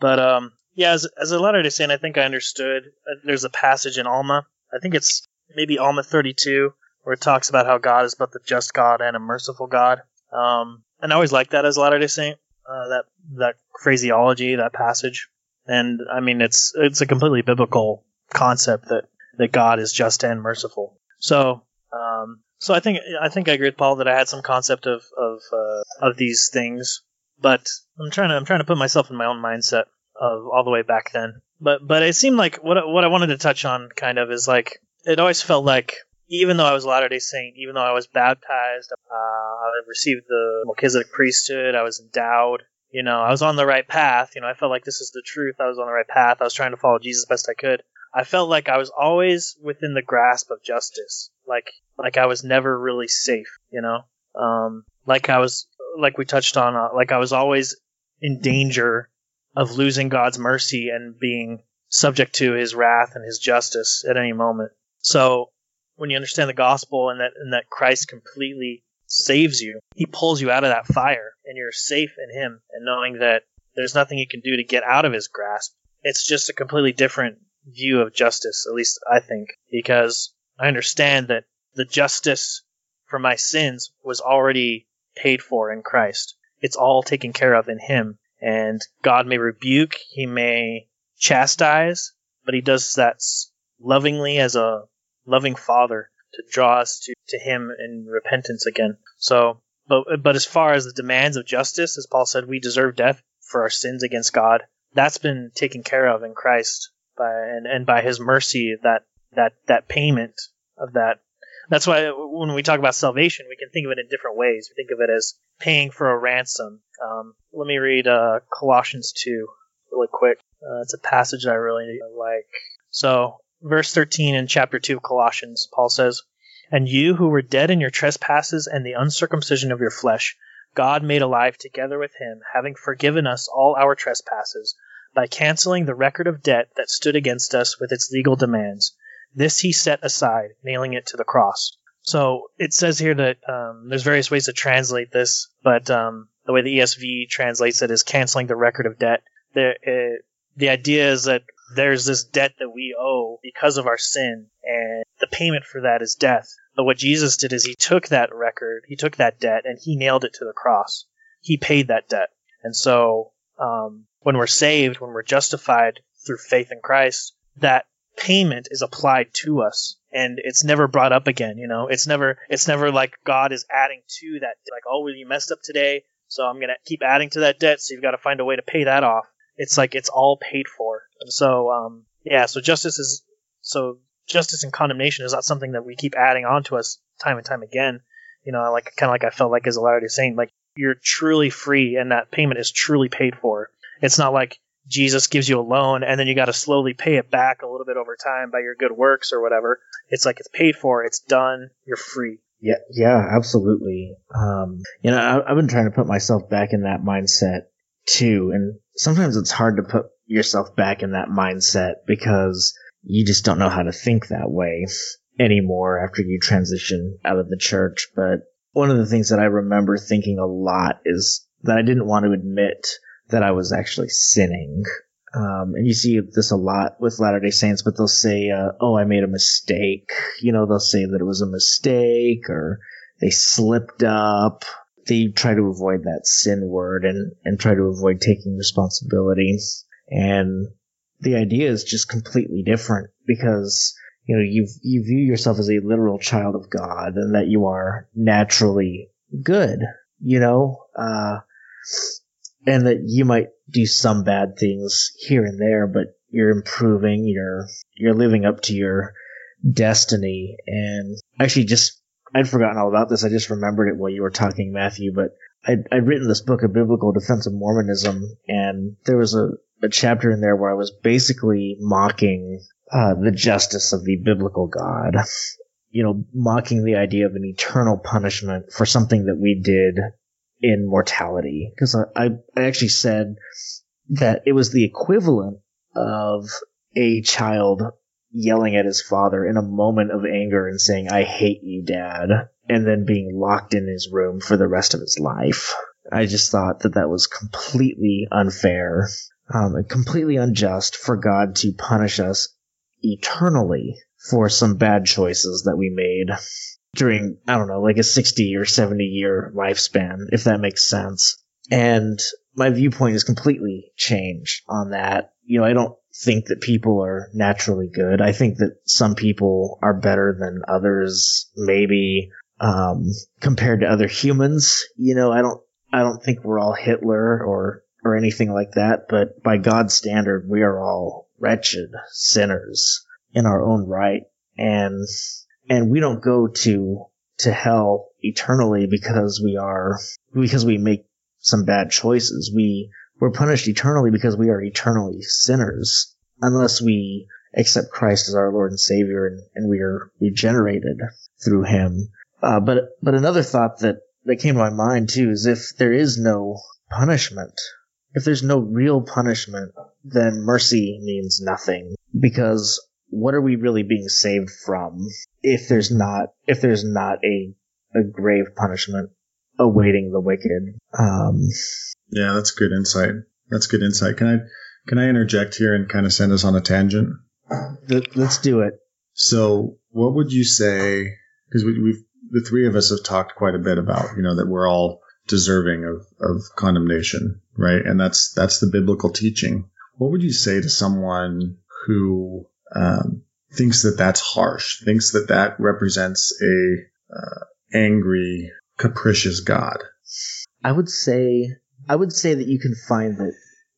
Speaker 3: but um, yeah, as, as a Latter Day Saint, I think I understood. Uh, there's a passage in Alma. I think it's maybe Alma 32 where it talks about how God is both the just God and a merciful God. Um, and I always like that as a Latter Day Saint. Uh, that that phraseology, that passage, and I mean it's it's a completely biblical concept that that God is just and merciful. So, um, so I think I think I agree with Paul that I had some concept of of uh, of these things, but I'm trying to I'm trying to put myself in my own mindset of all the way back then. But but it seemed like what what I wanted to touch on kind of is like it always felt like even though I was a Latter Day Saint, even though I was baptized, uh, I received the Melchizedek priesthood, I was endowed. You know, I was on the right path. You know, I felt like this is the truth. I was on the right path. I was trying to follow Jesus best I could. I felt like I was always within the grasp of justice. Like like I was never really safe, you know? Um like I was like we touched on uh, like I was always in danger of losing God's mercy and being subject to his wrath and his justice at any moment. So when you understand the gospel and that and that Christ completely saves you, he pulls you out of that fire and you're safe in him and knowing that there's nothing you can do to get out of his grasp. It's just a completely different view of justice, at least I think, because I understand that the justice for my sins was already paid for in Christ. It's all taken care of in him. And God may rebuke, he may chastise, but he does that lovingly as a loving father to draw us to, to him in repentance again. So, but, but as far as the demands of justice, as Paul said, we deserve death for our sins against God. That's been taken care of in Christ by, and, and by his mercy, that, that, that payment of that. That's why when we talk about salvation, we can think of it in different ways. We think of it as paying for a ransom. Um, let me read uh, Colossians 2 really quick. Uh, it's a passage that I really like. So, verse 13 in chapter 2 of Colossians, Paul says, And you who were dead in your trespasses and the uncircumcision of your flesh, God made alive together with him, having forgiven us all our trespasses, by canceling the record of debt that stood against us with its legal demands. This he set aside, nailing it to the cross. So it says here that um, there's various ways to translate this, but um, the way the ESV translates it is canceling the record of debt. There, it, the idea is that there's this debt that we owe because of our sin, and the payment for that is death. But what Jesus did is he took that record, he took that debt, and he nailed it to the cross. He paid that debt. And so, um, when we're saved, when we're justified through faith in Christ, that payment is applied to us. And it's never brought up again you know? It's never it's never like god is adding to that like oh well you messed up today so i'm gonna keep adding to that debt so you've got to find a way to pay that off. It's like it's all paid for. And so um yeah so justice is so justice and condemnation is not something that we keep adding on to us time and time again. You know like kind of like i felt like as a latter day saint like you're truly free and that payment is truly paid for it's not like Jesus gives you a loan and then you got to slowly pay it back a little bit over time by your good works or whatever. It's like it's paid for, it's done, you're free.
Speaker 2: Yeah, yeah, absolutely. Um, you know, I, I've been trying to put myself back in that mindset too, and sometimes it's hard to put yourself back in that mindset because you just don't know how to think that way anymore after you transition out of the church. But one of the things that I remember thinking a lot is that I didn't want to admit that I was actually sinning. Um, and you see this a lot with Latter day Saints, but they'll say, uh, oh, I made a mistake. You know, they'll say that it was a mistake or they slipped up. They try to avoid that sin word and, and try to avoid taking responsibility. And the idea is just completely different because, you know, you, you view yourself as a literal child of God and that you are naturally good, you know, uh, and that you might do some bad things here and there, but you're improving, you're you're living up to your destiny. And actually, just I'd forgotten all about this. I just remembered it while you were talking, Matthew. But I'd, I'd written this book, A Biblical Defense of Mormonism, and there was a, a chapter in there where I was basically mocking uh, the justice of the biblical God. You know, mocking the idea of an eternal punishment for something that we did in mortality because I, I actually said that it was the equivalent of a child yelling at his father in a moment of anger and saying, I hate you, dad, and then being locked in his room for the rest of his life. I just thought that that was completely unfair, um, and completely unjust for God to punish us eternally for some bad choices that we made during, I don't know, like a 60 or 70 year lifespan, if that makes sense. And my viewpoint has completely changed on that. You know, I don't think that people are naturally good. I think that some people are better than others, maybe, um, compared to other humans. You know, I don't, I don't think we're all Hitler or, or anything like that, but by God's standard, we are all wretched sinners in our own right. And and we don't go to to hell eternally because we are because we make some bad choices. We we're punished eternally because we are eternally sinners unless we accept Christ as our Lord and Savior and, and we are regenerated through Him. Uh, but but another thought that that came to my mind too is if there is no punishment, if there's no real punishment, then mercy means nothing because what are we really being saved from if there's not if there's not a a grave punishment awaiting the wicked? Um,
Speaker 1: yeah, that's good insight. That's good insight. Can I can I interject here and kind of send us on a tangent?
Speaker 2: Let's do it.
Speaker 1: So, what would you say? Because we, we've the three of us have talked quite a bit about you know that we're all deserving of, of condemnation, right? And that's that's the biblical teaching. What would you say to someone who um, thinks that that's harsh, thinks that that represents a uh, angry, capricious God?
Speaker 2: I would say I would say that you can find that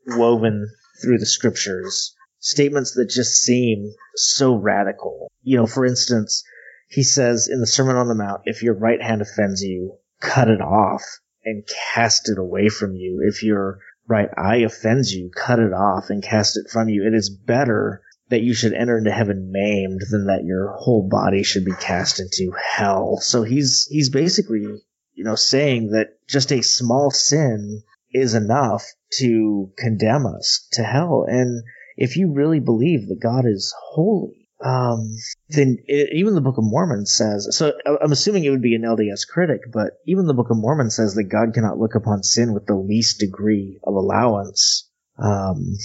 Speaker 2: woven through the scriptures statements that just seem so radical. You know, for instance, he says in the Sermon on the Mount, if your right hand offends you, cut it off and cast it away from you. If your right eye offends you, cut it off and cast it from you. It is better that you should enter into heaven maimed than that your whole body should be cast into hell. So he's he's basically, you know, saying that just a small sin is enough to condemn us to hell. And if you really believe that God is holy, um, then it, even the Book of Mormon says. So I'm assuming it would be an LDS critic, but even the Book of Mormon says that God cannot look upon sin with the least degree of allowance, um,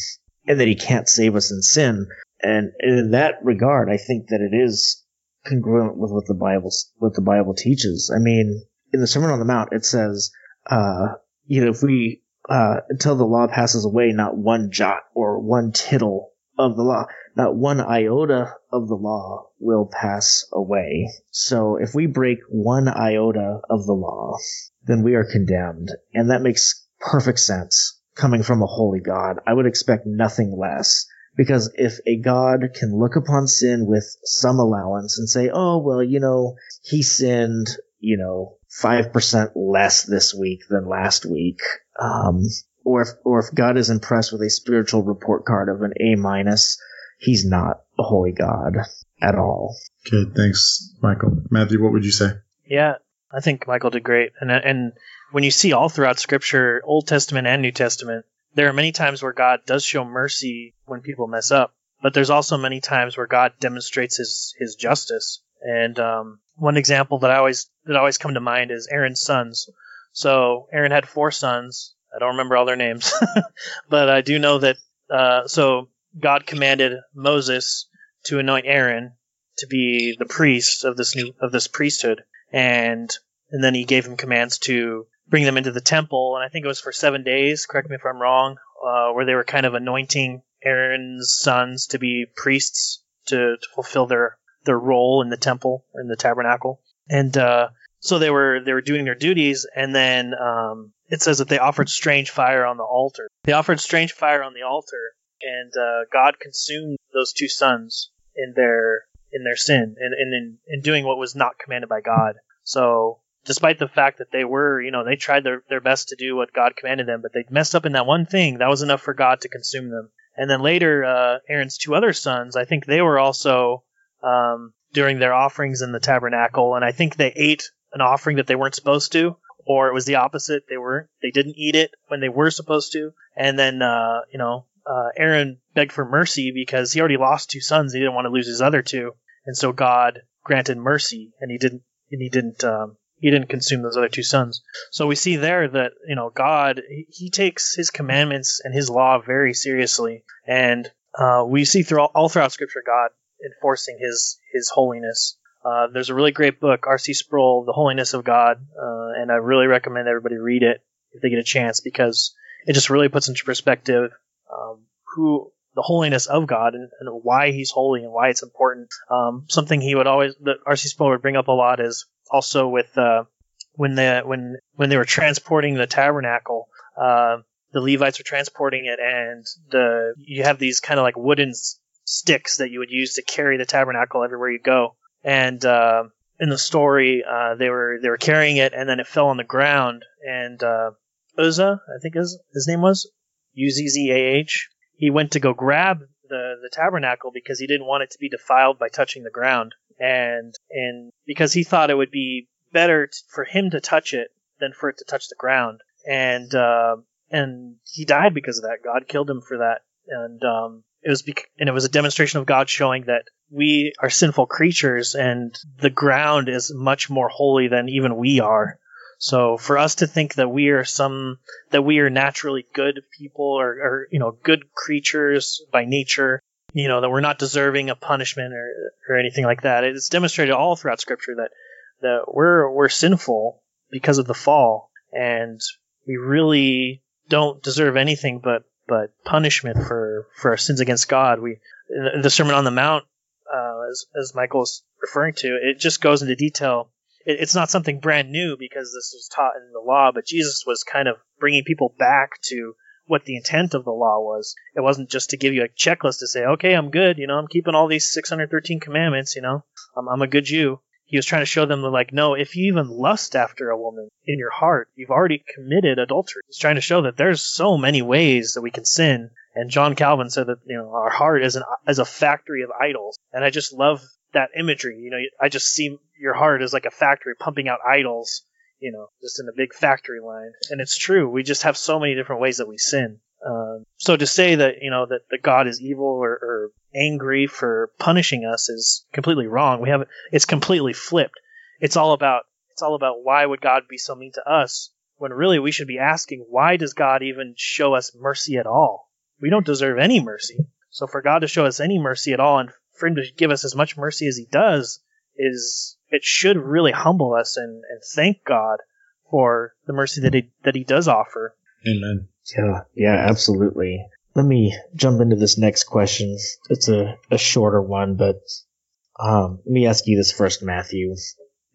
Speaker 2: and that He can't save us in sin. And in that regard, I think that it is congruent with what the Bible what the Bible teaches. I mean, in the Sermon on the Mount, it says, uh, you know, if we uh, until the law passes away, not one jot or one tittle of the law, not one iota of the law will pass away. So if we break one iota of the law, then we are condemned. And that makes perfect sense coming from a holy God. I would expect nothing less. Because if a God can look upon sin with some allowance and say, oh, well, you know, he sinned, you know, 5% less this week than last week, um, or if or if God is impressed with a spiritual report card of an A minus, he's not a holy God at all.
Speaker 1: Good, thanks, Michael. Matthew, what would you say?
Speaker 3: Yeah, I think Michael did great, and and when you see all throughout Scripture, Old Testament and New Testament, there are many times where God does show mercy when people mess up, but there's also many times where God demonstrates His His justice. And um, one example that I always that always come to mind is Aaron's sons. So Aaron had four sons. I don't remember all their names, but I do know that. Uh, so God commanded Moses to anoint Aaron to be the priest of this new of this priesthood, and and then he gave him commands to bring them into the temple, and I think it was for seven days. Correct me if I'm wrong, uh, where they were kind of anointing Aaron's sons to be priests to, to fulfill their their role in the temple or in the tabernacle, and uh, so they were they were doing their duties, and then um, it says that they offered strange fire on the altar. They offered strange fire on the altar, and uh, God consumed those two sons in their in their sin and, and in, in doing what was not commanded by God. So despite the fact that they were, you know, they tried their, their best to do what God commanded them, but they messed up in that one thing. That was enough for God to consume them. And then later, uh, Aaron's two other sons, I think they were also um, doing their offerings in the tabernacle, and I think they ate an offering that they weren't supposed to, or it was the opposite. They were they didn't eat it when they were supposed to, and then uh, you know uh, Aaron begged for mercy because he already lost two sons. He didn't want to lose his other two, and so God granted mercy, and he didn't and he didn't um, he didn't consume those other two sons. So we see there that you know God he takes his commandments and his law very seriously, and uh, we see through all, all, throughout Scripture God enforcing his his holiness. Uh, there's a really great book, R.C. Sproul, The Holiness of God, uh, and I really recommend everybody read it if they get a chance because it just really puts into perspective um, who the holiness of God and, and, why He's holy and why it's important. Um, something he would always that R.C. Sproul would bring up a lot is also with uh, when the when when they were transporting the tabernacle. Uh, the Levites were transporting it, and the you have these kind of like wooden sticks that you would use to carry the tabernacle everywhere you go. And uh, in the story, uh, they were they were carrying it, and then it fell on the ground, and uh, Uzzah, I think his his name was U Z Z A H. He went to go grab the the tabernacle because he didn't want it to be defiled by touching the ground, and and because he thought it would be better t- for him to touch it than for it to touch the ground, and uh, and he died because of that. God killed him for that, and um, it was bec- and it was a demonstration of God showing that we are sinful creatures and the ground is much more holy than even we are. So for us to think that we are some that we are naturally good people or, or you know good creatures by nature, you know that we're not deserving of punishment or, or anything like that. It's demonstrated all throughout Scripture that that we're we're sinful because of the fall, and we really don't deserve anything but but punishment for for our sins against God. We the Sermon on the Mount, uh, as as Michael's referring to, it just goes into detail it, it's not something brand new because this was taught in the law, but Jesus was kind of bringing people back to what the intent of the law was. It wasn't just to give you a checklist to say, okay, I'm good, you know, I'm keeping all these 613 commandments, you know, I'm, I'm a good Jew. He was trying to show them that, like, no, if you even lust after a woman in your heart, you've already committed adultery. He's trying to show that there's so many ways that we can sin. And John Calvin said that, you know, our heart is an, is a factory of idols. And I just love that imagery. You know, I just see your heart as like a factory pumping out idols, you know, just in a big factory line. And it's true. We just have so many different ways that we sin. Um, so to say that you know that, that God is evil or, or angry for punishing us is completely wrong. We have it's completely flipped. It's all about it's all about why would God be so mean to us when really we should be asking why does God even show us mercy at all? We don't deserve any mercy. So for God to show us any mercy at all and for him to give us as much mercy as he does is it should really humble us and, and thank God for the mercy that he that he does offer.
Speaker 1: Amen.
Speaker 2: Yeah, yeah, absolutely. Let me jump into this next question. It's a, a shorter one, but um, let me ask you this first, Matthew.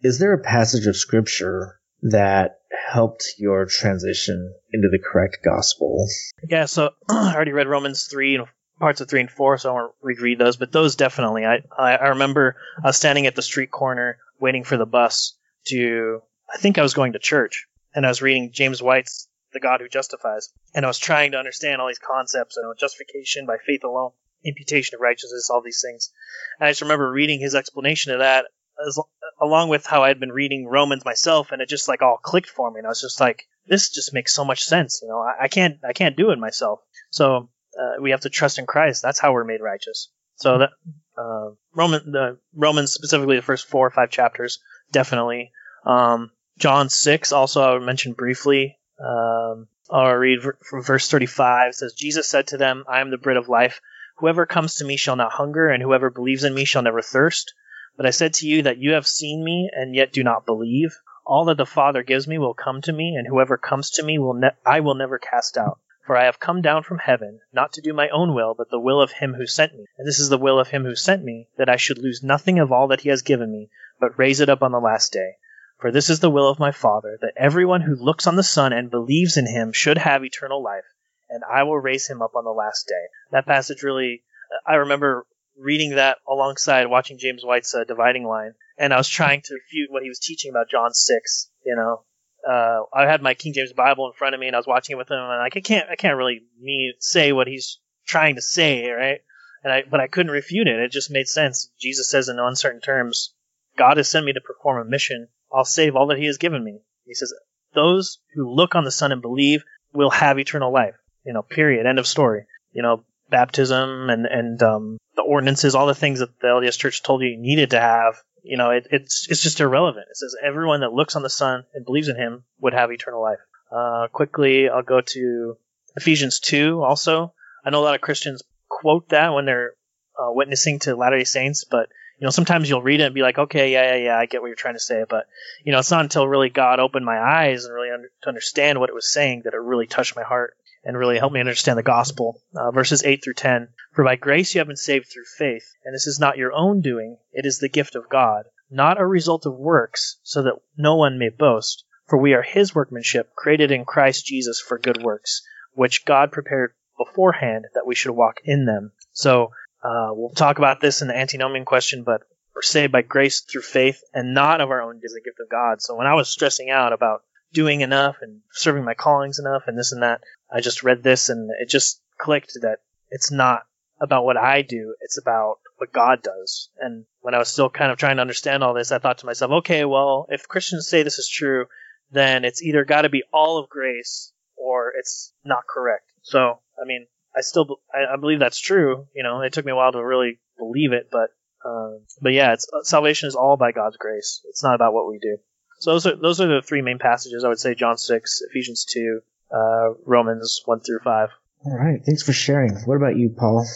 Speaker 2: Is there a passage of scripture that helped your transition into the correct gospel?
Speaker 3: Yeah, so I already read Romans 3 and parts of three and four, so I won't reread those. But those definitely, I, I, remember was standing at the street corner waiting for the bus to. I think I was going to church, and I was reading James White's "The God Who Justifies," and I was trying to understand all these concepts, you know, justification by faith alone, imputation of righteousness, all these things. And I just remember reading his explanation of that, as, along with how I had been reading Romans myself, and it just like all clicked for me, and I was just like, this just makes so much sense. You know, I, I can't I can't do it myself. So uh, we have to trust in Christ. That's how we're made righteous. So that uh, Roman the Romans specifically the first four or five chapters definitely. Um, John six also I would mention briefly. Um, I'll read from verse thirty five. says Jesus said to them, "I am the bread of life. Whoever comes to me shall not hunger, and whoever believes in me shall never thirst. But I said to you that you have seen me and yet do not believe. All that the Father gives me will come to me, and whoever comes to me will ne- I will never cast out." For I have come down from heaven, not to do my own will, but the will of him who sent me. And this is the will of him who sent me, that I should lose nothing of all that he has given me, but raise it up on the last day. For this is the will of my Father, that everyone who looks on the Son and believes in him should have eternal life, and I will raise him up on the last day. That passage really, I remember reading that alongside watching James White's uh, Dividing Line, and I was trying to refute what he was teaching about John 6, you know, uh, I had my King James Bible in front of me and I was watching it with him and like I can't I can't really me say what he's trying to say, right? And I but I couldn't refute it. It just made sense. Jesus says in uncertain terms, God has sent me to perform a mission. I'll save all that he has given me. He says, those who look on the Son and believe will have eternal life. You know, period. End of story. You know, baptism and, and, um, the ordinances, all the things that the LDS church told you you needed to have you know, it, it's it's just irrelevant. It says everyone that looks on the Son and believes in Him would have eternal life. Uh, quickly, I'll go to Ephesians two. Also, I know a lot of Christians quote that when they're uh, witnessing to Latter Day Saints, but you know, sometimes you'll read it and be like, okay, yeah, yeah, yeah, I get what you're trying to say, but you know, it's not until really God opened my eyes and really under, to understand what it was saying that it really touched my heart and really help me understand the gospel. Uh, verses 8 through 10. For by grace you have been saved through faith, and this is not your own doing, it is the gift of God, not a result of works, so that no one may boast. For we are his workmanship, created in Christ Jesus for good works, which God prepared beforehand that we should walk in them. So, uh, we'll talk about this in the antinomian question, but we're saved by grace through faith and not of our own is the gift of God. So when I was stressing out about doing enough and serving my callings enough and this and that, I just read this and it just clicked that it's not about what I do, it's about what God does. And when I was still kind of trying to understand all this, I thought to myself, okay, well, if Christians say this is true, then it's either got to be all of grace or it's not correct. So, I mean, I still I, believe that's true. You know, it took me a while to really believe it, but uh, but yeah, it's salvation is all by God's grace. It's not about what we do. So those are those are the three main passages. I would say John six, Ephesians two, uh, Romans one through five.
Speaker 2: All right, thanks for sharing. What about you, Paul?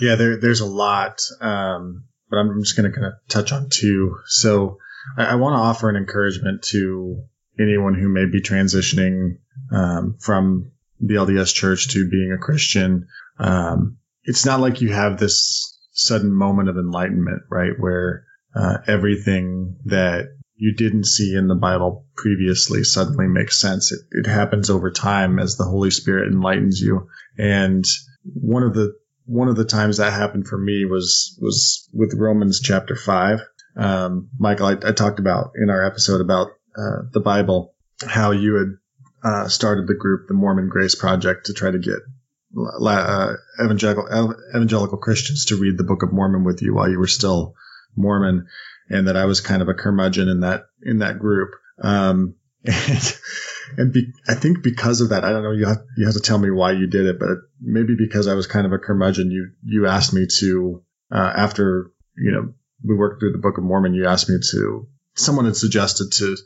Speaker 1: Yeah, there, there's a lot, um, but I'm just going to kind of touch on two. So I, I want to offer an encouragement to anyone who may be transitioning um, from the LDS Church to being a Christian. Um, it's not like you have this sudden moment of enlightenment, right, where uh, everything that you didn't see in the Bible previously suddenly makes sense. It, it happens over time as the Holy Spirit enlightens you. And one of the one of the times that happened for me was was with Romans chapter five. Um, Michael, I, I, talked about in our episode about uh, the Bible how you had uh, started the group, the Mormon Grace Project, to try to get uh, evangelical evangelical Christians to read the Book of Mormon with you while you were still Mormon, and that I was kind of a curmudgeon in that in that group. Um, and and be, I think because of that, I don't know. You have you have to tell me why you did it, but maybe because I was kind of a curmudgeon, you you asked me to uh, after you know we worked through the Book of Mormon. You asked me to. Someone had suggested to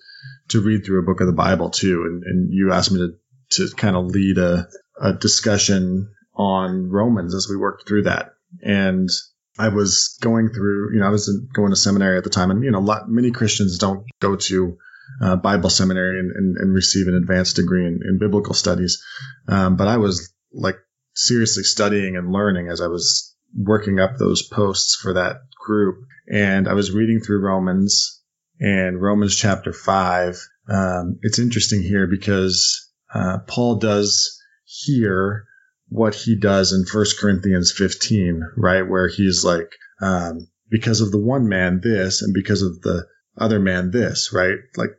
Speaker 1: to read through a book of the Bible too, and, and you asked me to to kind of lead a, a discussion on Romans as we worked through that. And I was going through, you know, I was going to seminary at the time, and you know, lot, many Christians don't go to uh, Bible seminary and, and, and, receive an advanced degree in, in biblical studies. Um, but I was like seriously studying and learning as I was working up those posts for that group. And I was reading through Romans and Romans chapter five. Um, it's interesting here because uh, Paul does here what he does in First Corinthians 15, right? Where he's like, um, because of the one man this, and because of the other man this, right? Like,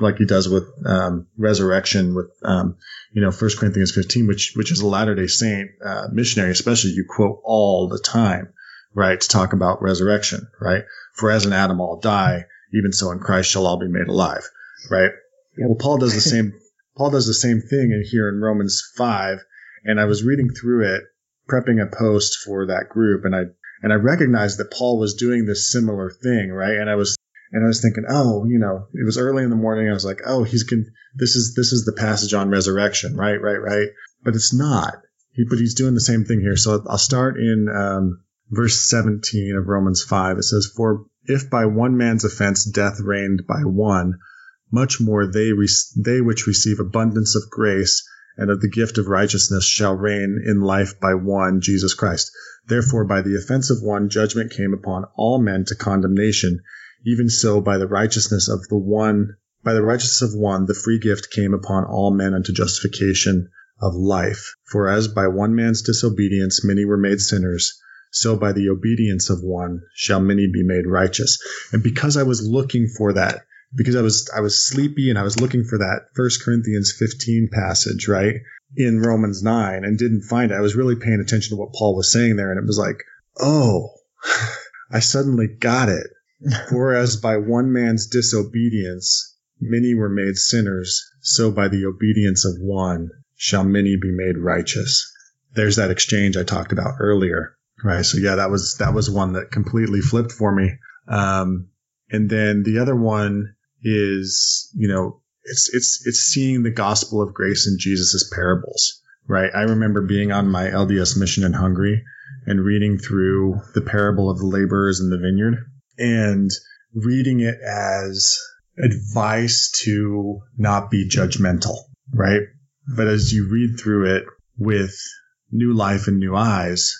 Speaker 1: like he does with, um, resurrection with, um, you know, First Corinthians 15, which, which is a Latter day Saint, uh, missionary, especially you quote all the time, right? To talk about resurrection, right? For as in Adam all die, even so in Christ shall all be made alive, right? Well, Paul does the same, Paul does the same thing in here in Romans 5. And I was reading through it, prepping a post for that group, and I, and I recognized that Paul was doing this similar thing, right? And I was and I was thinking, oh, you know, it was early in the morning. I was like, oh, he's con- this is this is the passage on resurrection, right, right, right. But it's not. He, but he's doing the same thing here. So I'll start in um, verse 17 of Romans 5. It says, "For if by one man's offense death reigned by one, much more they re- they which receive abundance of grace." And of the gift of righteousness shall reign in life by one, Jesus Christ. Therefore, by the offense of one, judgment came upon all men to condemnation, even so, by the righteousness of the one, by the righteousness of one, the free gift came upon all men unto justification of life. For as by one man's disobedience many were made sinners, so by the obedience of one shall many be made righteous. And because I was looking for that, because I was I was sleepy and I was looking for that First Corinthians 15 passage, right? In Romans 9 and didn't find it. I was really paying attention to what Paul was saying there and it was like, "Oh, I suddenly got it." Whereas by one man's disobedience many were made sinners, so by the obedience of one shall many be made righteous. There's that exchange I talked about earlier, right? So yeah, that was that was one that completely flipped for me. Um, and then the other one is, you know, it's it's it's seeing the gospel of grace in Jesus's parables, right? I remember being on my LDS mission in Hungary and reading through the parable of the laborers in the vineyard and reading it as advice to not be judgmental, right? But as you read through it with new life and new eyes,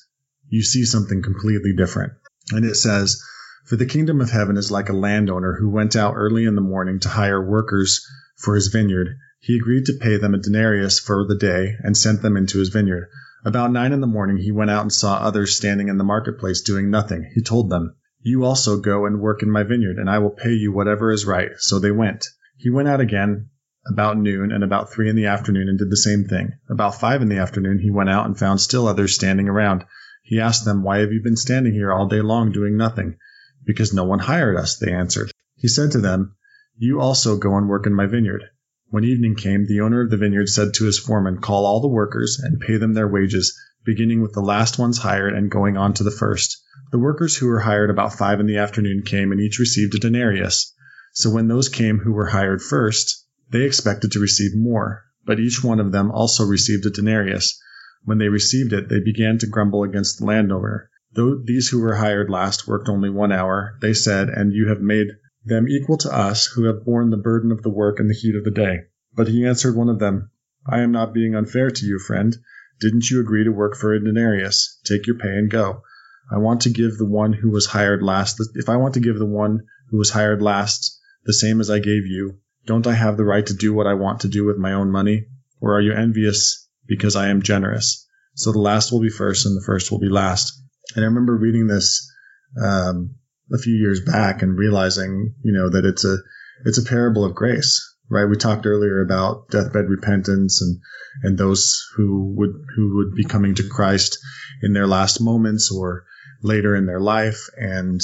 Speaker 1: you see something completely different. And it says, For the kingdom of heaven is like a landowner who went out early in the morning to hire workers for his vineyard. He agreed to pay them a denarius for the day and sent them into his vineyard. About nine in the morning, he went out and saw others standing in the marketplace doing nothing. He told them, you also go and work in my vineyard, and I will pay you whatever is right. So they went. He went out again about noon and about three in the afternoon and did the same thing. About five in the afternoon he went out and found still others standing around. He asked them, Why have you been standing here all day long doing nothing? Because no one hired us, they answered. He said to them, You also go and work in my vineyard. When evening came, the owner of the vineyard said to his foreman, Call all the workers and pay them their wages beginning with the last ones hired and going on to the first. The workers who were hired about five in the afternoon came and each received a denarius. So when those came who were hired first, they expected to receive more, but each one of them also received a denarius. When they received it, they began to grumble against the landowner. Though these who were hired last worked only one hour, they said, And you have made them equal to us, who have borne the burden of the work and the heat of the day. But he answered one of them, I am not being unfair to you, friend. Didn't you agree to work for a denarius? Take your pay and go. I want to give the one who was hired last, if I want to give the one who was hired last the same as I gave you, don't I have the right to do what I want to do with my own money? Or are you envious because I am generous? So the last will be first and the first will be last. And I remember reading this um, a few years back and realizing, you know, that it's a it's a parable of grace, right? We talked earlier about deathbed repentance and and those who would who would be coming to Christ in their last moments or later in their life, and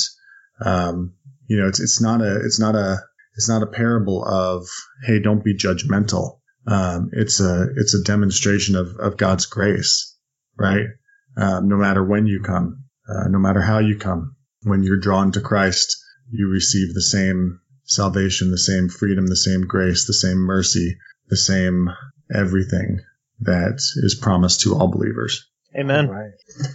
Speaker 1: um, you know, it's it's not a it's not a it's not a parable of hey, don't be judgmental. Um, it's a it's a demonstration of of God's grace, right? Um, no matter when you come, uh, no matter how you come, when you're drawn to Christ, you receive the same salvation, the same freedom, the same grace, the same mercy, the same everything that is promised to all believers.
Speaker 3: Amen.
Speaker 2: Right.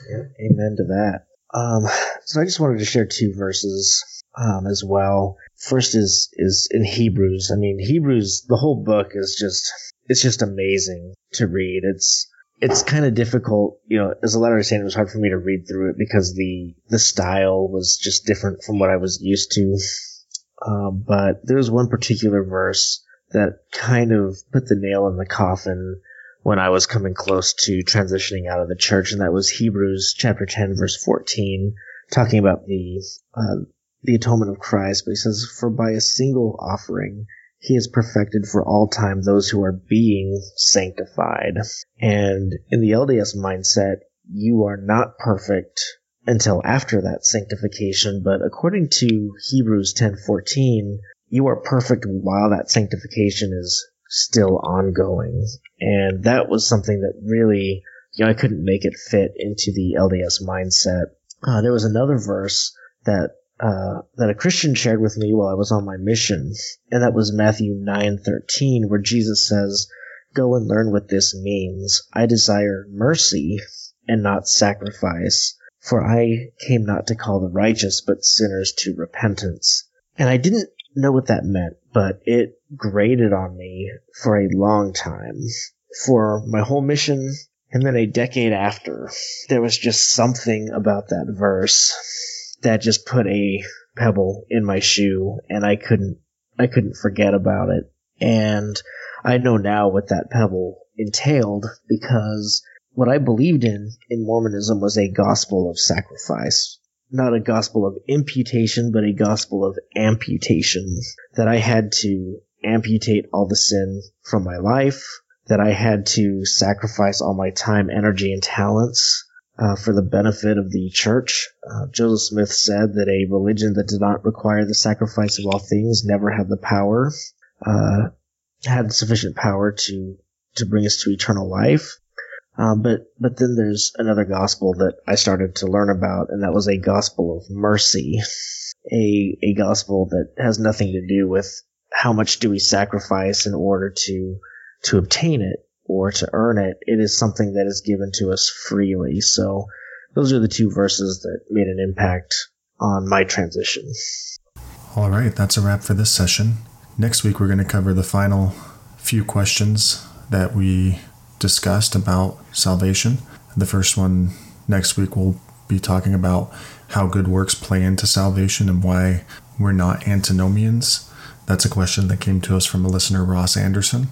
Speaker 2: Yeah, amen to that. Um, so I just wanted to share two verses um, as well. First is is in Hebrews. I mean, Hebrews. The whole book is just it's just amazing to read. It's it's kind of difficult, you know. As a letter saying, it was hard for me to read through it because the the style was just different from what I was used to. Um, but there was one particular verse that kind of put the nail in the coffin when I was coming close to transitioning out of the church, and that was Hebrews chapter 10, verse 14, talking about the uh, the atonement of Christ. But he says, "For by a single offering." He has perfected for all time those who are being sanctified. And in the LDS mindset, you are not perfect until after that sanctification, but according to Hebrews 10:14, you are perfect while that sanctification is still ongoing. And that was something that really, you know, I couldn't make it fit into the LDS mindset. Uh, there was another verse that uh, that a Christian shared with me while I was on my mission, and that was Matthew nine thirteen, where Jesus says, "Go and learn what this means. I desire mercy and not sacrifice, for I came not to call the righteous, but sinners to repentance." And I didn't know what that meant, but it grated on me for a long time. For my whole mission, and then a decade after, there was just something about that verse that just put a pebble in my shoe and I couldn't I couldn't forget about it. And I know now what that pebble entailed because what I believed in in Mormonism was a gospel of sacrifice. Not a gospel of imputation, but a gospel of amputation. That I had to amputate all the sin from my life, that I had to sacrifice all my time, energy, and talents uh, for the benefit of the church. Uh, Joseph Smith said that a religion that did not require the sacrifice of all things never had the power, uh, had sufficient power to to bring us to eternal life. Uh, but but then there's another gospel that I started to learn about, and that was a gospel of mercy, a a gospel that has nothing to do with how much do we sacrifice in order to to obtain it, or to earn it. It is something that is given to us freely. So those are the two verses that made an impact on my transition.
Speaker 1: All right, that's a wrap for this session. Next week, we're going to cover the final few questions that we discussed about salvation. The first one next week, we'll be talking about how good works play into salvation and why we're not antinomians. That's a question that came to us from a listener, Ross Anderson.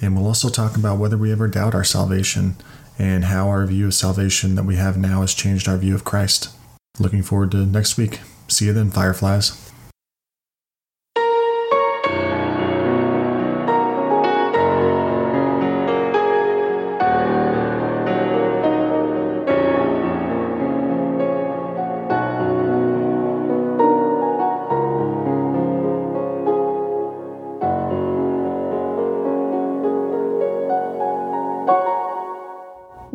Speaker 1: And we'll also talk about whether we ever doubt our salvation and how our view of salvation that we have now has changed our view of Christ. Looking forward to next week. See you then, Fireflies.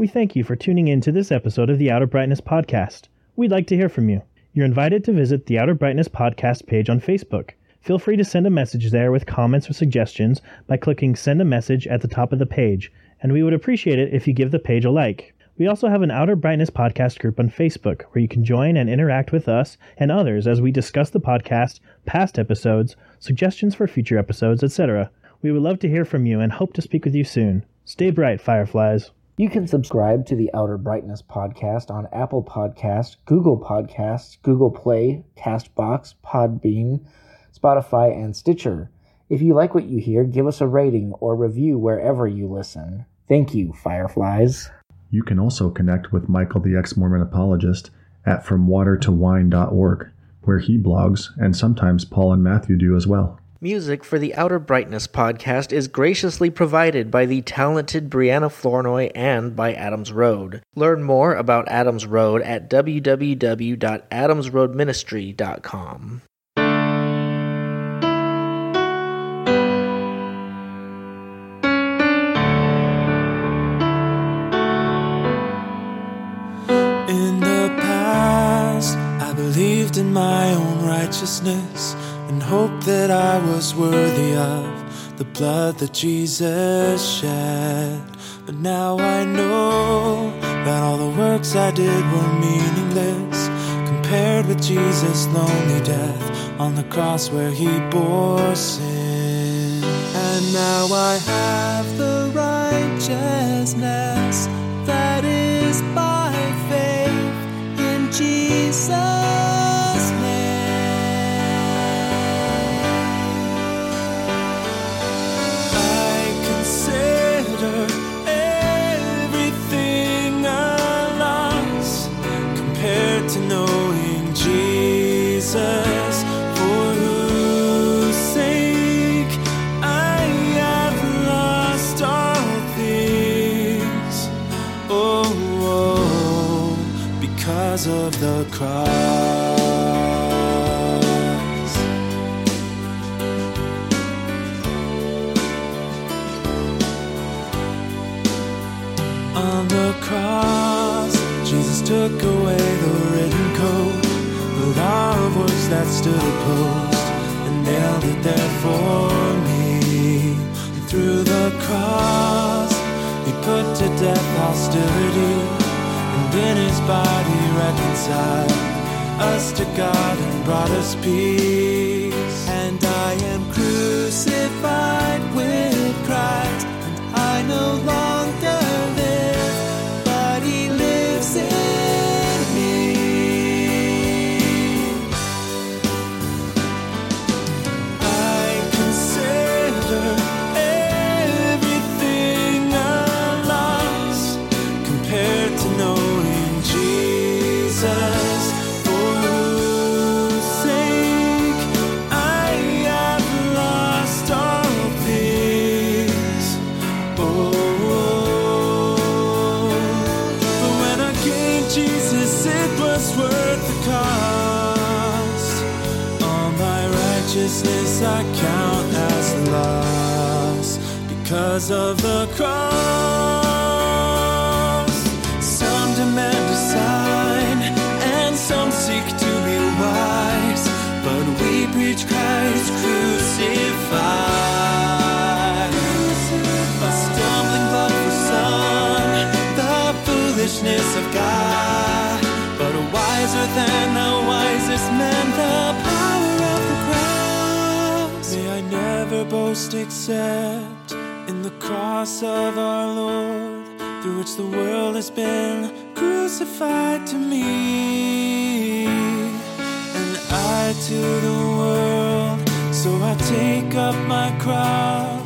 Speaker 3: Thank you for tuning in to this episode of the Outer Brightness Podcast. We'd like to hear from you. You're invited to visit the Outer Brightness Podcast page on Facebook. Feel free to send a message there with comments or suggestions by clicking Send a Message at the top of the page, and we would appreciate it if you give the page a like. We also have an Outer Brightness podcast group on Facebook where you can join and interact with us and others as we discuss the podcast, past episodes, suggestions for future episodes, etc. We would love to hear from you and hope to speak with you soon. Stay bright, Fireflies.
Speaker 2: You can subscribe to the Outer Brightness podcast on Apple Podcast, Google Podcasts, Google Play, Castbox, Podbean, Spotify, and Stitcher. If you like what you hear, give us a rating or review wherever you listen. Thank you, Fireflies.
Speaker 1: You can also connect with Michael the Ex Mormon Apologist at FromWaterToWine.org, where he blogs, and sometimes Paul and Matthew do as well.
Speaker 2: Music for the Outer Brightness podcast is graciously provided by the talented Brianna Flournoy and by Adams Road. Learn more about Adams Road at www.adamsroadministry.com.
Speaker 4: In the past, I believed in my own righteousness and hoped that I was worthy of the blood that Jesus shed. But now I know that all the works I did were meaningless compared with Jesus' lonely death on the cross where he bore sin. And now I have the righteousness that is by faith in Jesus' cross. On the cross, Jesus took away the written code, the law of works that stood opposed, and nailed it there for me. And through the cross, he put to death hostility, and in his body reconciled us to God and brought us peace. And I am crucified with Christ, and I no longer because of the cross. Some demand a sign, and some seek to be wise, but we preach Christ crucified. A stumbling block for some, the foolishness of God, but wiser than the wisest man, the power of the cross. May I never boast except cross of our Lord, through which the world has been crucified to me. And I to the world, so I take up my cross